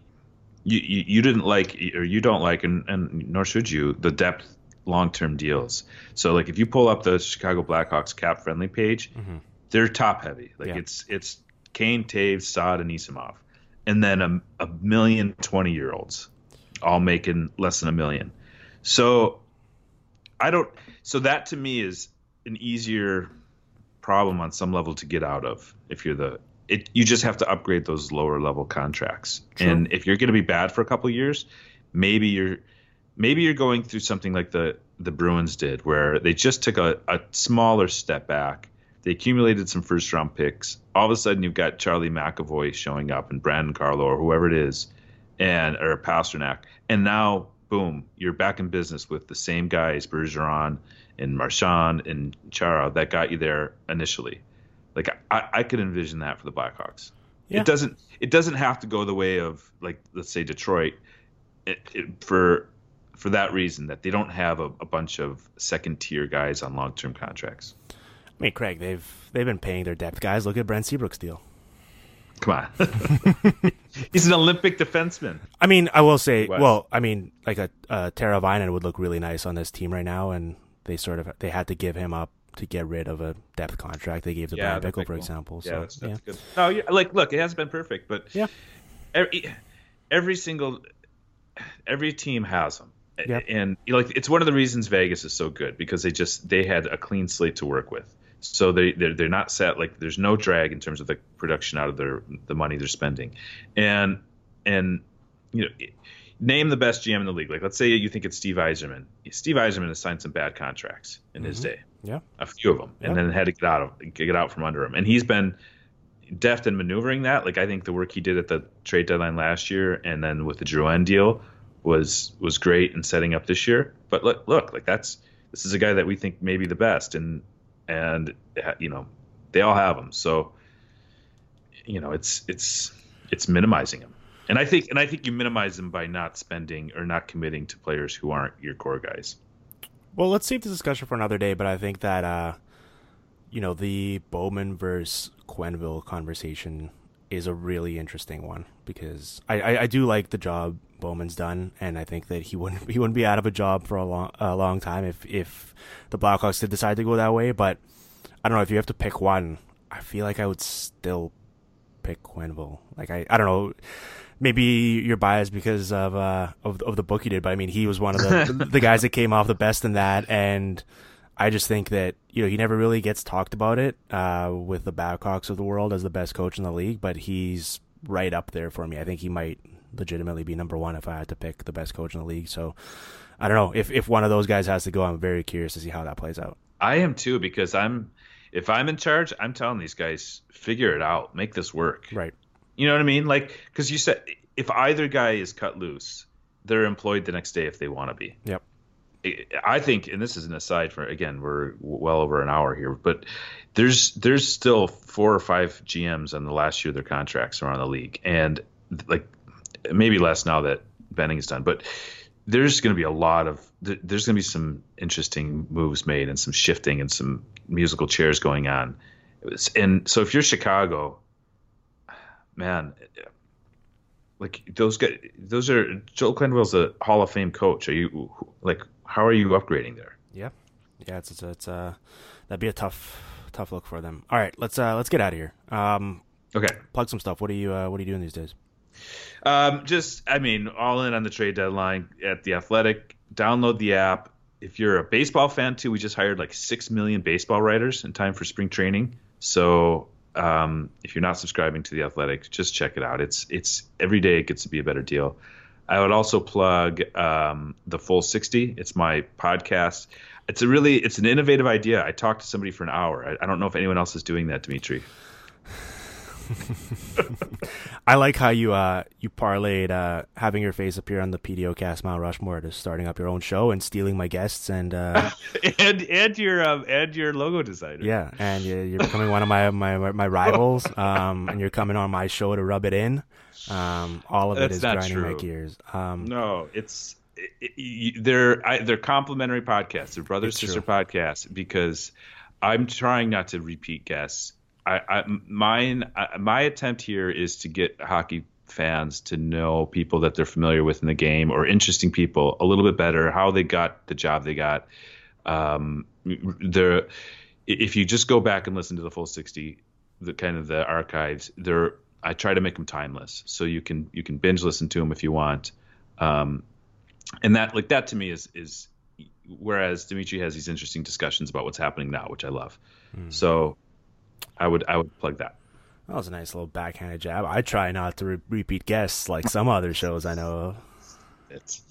you you didn't like or you don't like, and, and nor should you, the depth long term deals. So like if you pull up the Chicago Blackhawks CapFriendly page, mm-hmm. they're top heavy. Like Yeah. it's it's Kane, Toews, Saad, and Anisimov, and then a, a million 20 year olds, all making less than a million. So I don't. So that to me is an easier problem on some level to get out of if you're the. It you just have to upgrade those lower level contracts, and if you're going to be bad for a couple years, maybe you're maybe you're going through something like the the Bruins did, where they just took a, a smaller step back. They accumulated some first round picks. All of a sudden, you've got Charlie McAvoy showing up and Brandon Carlo or whoever it is, and or Pastrnak, and now boom, you're back in business with the same guys, Bergeron and Marchand and Chara, that got you there initially. Like I, I could envision that for the Blackhawks. Yeah. It doesn't. It doesn't have to go the way of like let's say Detroit, it, it, for for that reason that they don't have a, a bunch of second tier guys on long term contracts. I mean, Craig, they've they've been paying their depth guys. Look at Brent Seabrook's deal. Come on, he's an Olympic defenseman. I mean, I will say, well, I mean, like a uh, Teravainen would look really nice on this team right now, and they sort of they had to give him up to get rid of a depth contract they gave to Bryan the Bickell, for example. Yeah, so that's, that's yeah. good. No, you like look, it hasn't been perfect, but Yeah. every, every single every team has them. Yep. And like it's one of the reasons Vegas is so good because they just they had a clean slate to work with. So they they're, they're not set like there's no drag in terms of the production out of their the money they're spending, and and you know name the best GM in the league. Like let's say you think it's Steve Yzerman. Steve Yzerman has signed some bad contracts in his mm-hmm. day, Yeah. a few of them, and Yeah. then had to get out of get out from under him. And he's been deft in maneuvering that. Like I think the work he did at the trade deadline last year, and then with the Drouin deal, was was great in setting up this year. But look, look, like that's this is a guy that we think may be the best, and and you know they all have him. So you know it's it's it's minimizing him. And I think and I think you minimize them by not spending or not committing to players who aren't your core guys. Well, let's save the discussion for another day, but I think that uh, you know the Bowman versus Quenneville conversation is a really interesting one because I, I, I do like the job Bowman's done, and I think that he wouldn't he wouldn't be out of a job for a long a long time if if the Blackhawks did decide to go that way. But I don't know if you have to pick one. I feel like I would still pick Quenneville. Like I I don't know. Maybe you're biased because of uh of of the book you did, but I mean he was one of the the guys that came off the best in that, and I just think that you know he never really gets talked about it uh with the Babcocks of the world as the best coach in the league, but he's right up there for me. I think he might legitimately be number one if I had to pick the best coach in the league. So I don't know if if one of those guys has to go. I'm very curious to see how that plays out. I am too because I'm if I'm in charge, I'm telling these guys figure it out, make this work. Right. You know what I mean? Like because you said if either guy is cut loose, they're employed the next day if they want to be. Yep. I think, and this is an aside for again, we're well over an hour here, but there's there's still four or five GMs on the last year of their contracts around the league, and like maybe less now that Benning is done, but there's going to be a lot of there's going to be some interesting moves made and some shifting and some musical chairs going on, and so if you're Chicago, man, like those guys, those are Joel Quenneville's a Hall of Fame coach. Are you like how are you upgrading there? Yeah. Yeah. It's it's, it's uh that'd be a tough tough look for them. All right, let's uh let's get out of here. Um, Okay. plug some stuff. What are you uh, what are you doing these days? Um, just, I mean, all in on the trade deadline at the Athletic. Download the app. If you're a baseball fan too, we just hired like six million baseball writers in time for spring training. So um, if you're not subscribing to the Athletic, just check it out. It's it's every day it gets to be a better deal. I would also plug um, the Full 60. It's my podcast. It's a really it's an innovative idea. I talked to somebody for an hour. I, I don't know if anyone else is doing that, Dmitry. I like how you uh you parlayed uh having your face appear on the PDOcast Mount Rushmore to starting up your own show and stealing my guests and uh and and your um, and your logo designer. yeah and you- you're becoming one of my my my rivals um and you're coming on my show to rub it in um all of it That's is not grinding my true. gears um No, it's it, it, they're I, they're complementary podcasts. They're brother sister true. podcasts because I'm trying not to repeat guests. I, I mine I, my attempt here is to get hockey fans to know people that they're familiar with in the game or interesting people a little bit better, how they got the job they got. Um, they're if you just go back and listen to the full 60 the kind of the archives they're i try to make them timeless. So you can you can binge listen to them if you want. Um, and that like that to me is is whereas dmitry has these interesting discussions about what's happening now which i love. So i would i would plug that that was a nice little backhanded jab I try not to re- repeat guests like some other shows I know of it's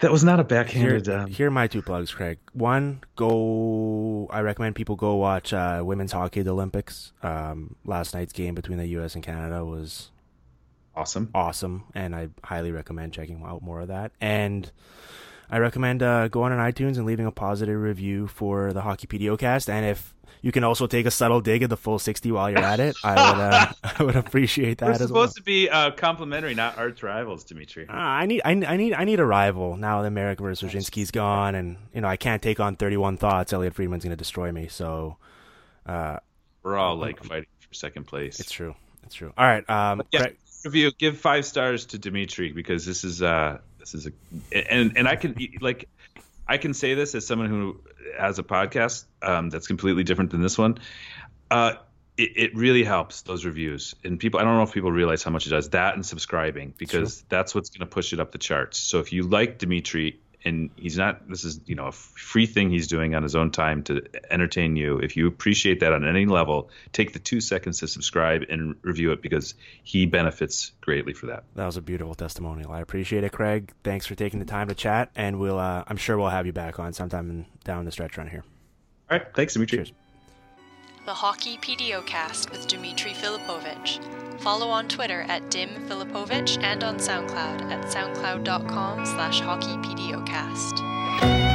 that was not a Here, backhanded um, here are my two plugs, Craig. One, go. I recommend people go watch uh, women's hockey at the Olympics. Um, last night's game between the U.S. and Canada was awesome awesome, and I highly recommend checking out more of that. And I recommend uh, going on iTunes and leaving a positive review for the Hockey PDOcast. And if you can also take a subtle dig at the full sixty while you're at it, I would uh, I would appreciate that we're supposed well. to be uh, complimentary not arch rivals dmitry Uh, I need, I, I need, I need a rival now that Marek versus Wyshynski's gone, and you know I can't take on thirty-one thoughts. Elliotte Friedman's going to destroy me, so uh, we're all like fighting for second place it's true, it's true. All right, um, yeah, Craig- review. Give five stars to Dmitry because this is uh this is a and and I can like I can say this as someone who has a podcast um, that's completely different than this one. Uh, it, it really helps those reviews. And people i don't know if people realize how much it does. That and subscribing because that's what's going to push it up the charts. So if you like dmitry and he's not this is you know a free thing he's doing on his own time to entertain you. If you appreciate that on any level take the two seconds to subscribe and review it because he benefits greatly for that. That was a beautiful testimonial. I appreciate it craig. Thanks for taking the time to chat and we'll uh, i'm sure we'll have you back on sometime down the stretch run here. All right. Thanks dmitry. Cheers. The Hockey PDOcast with Dmitry Filipovic. Follow on Twitter at Dim Filipovich and on SoundCloud at soundcloud.com slash hockeypdocast.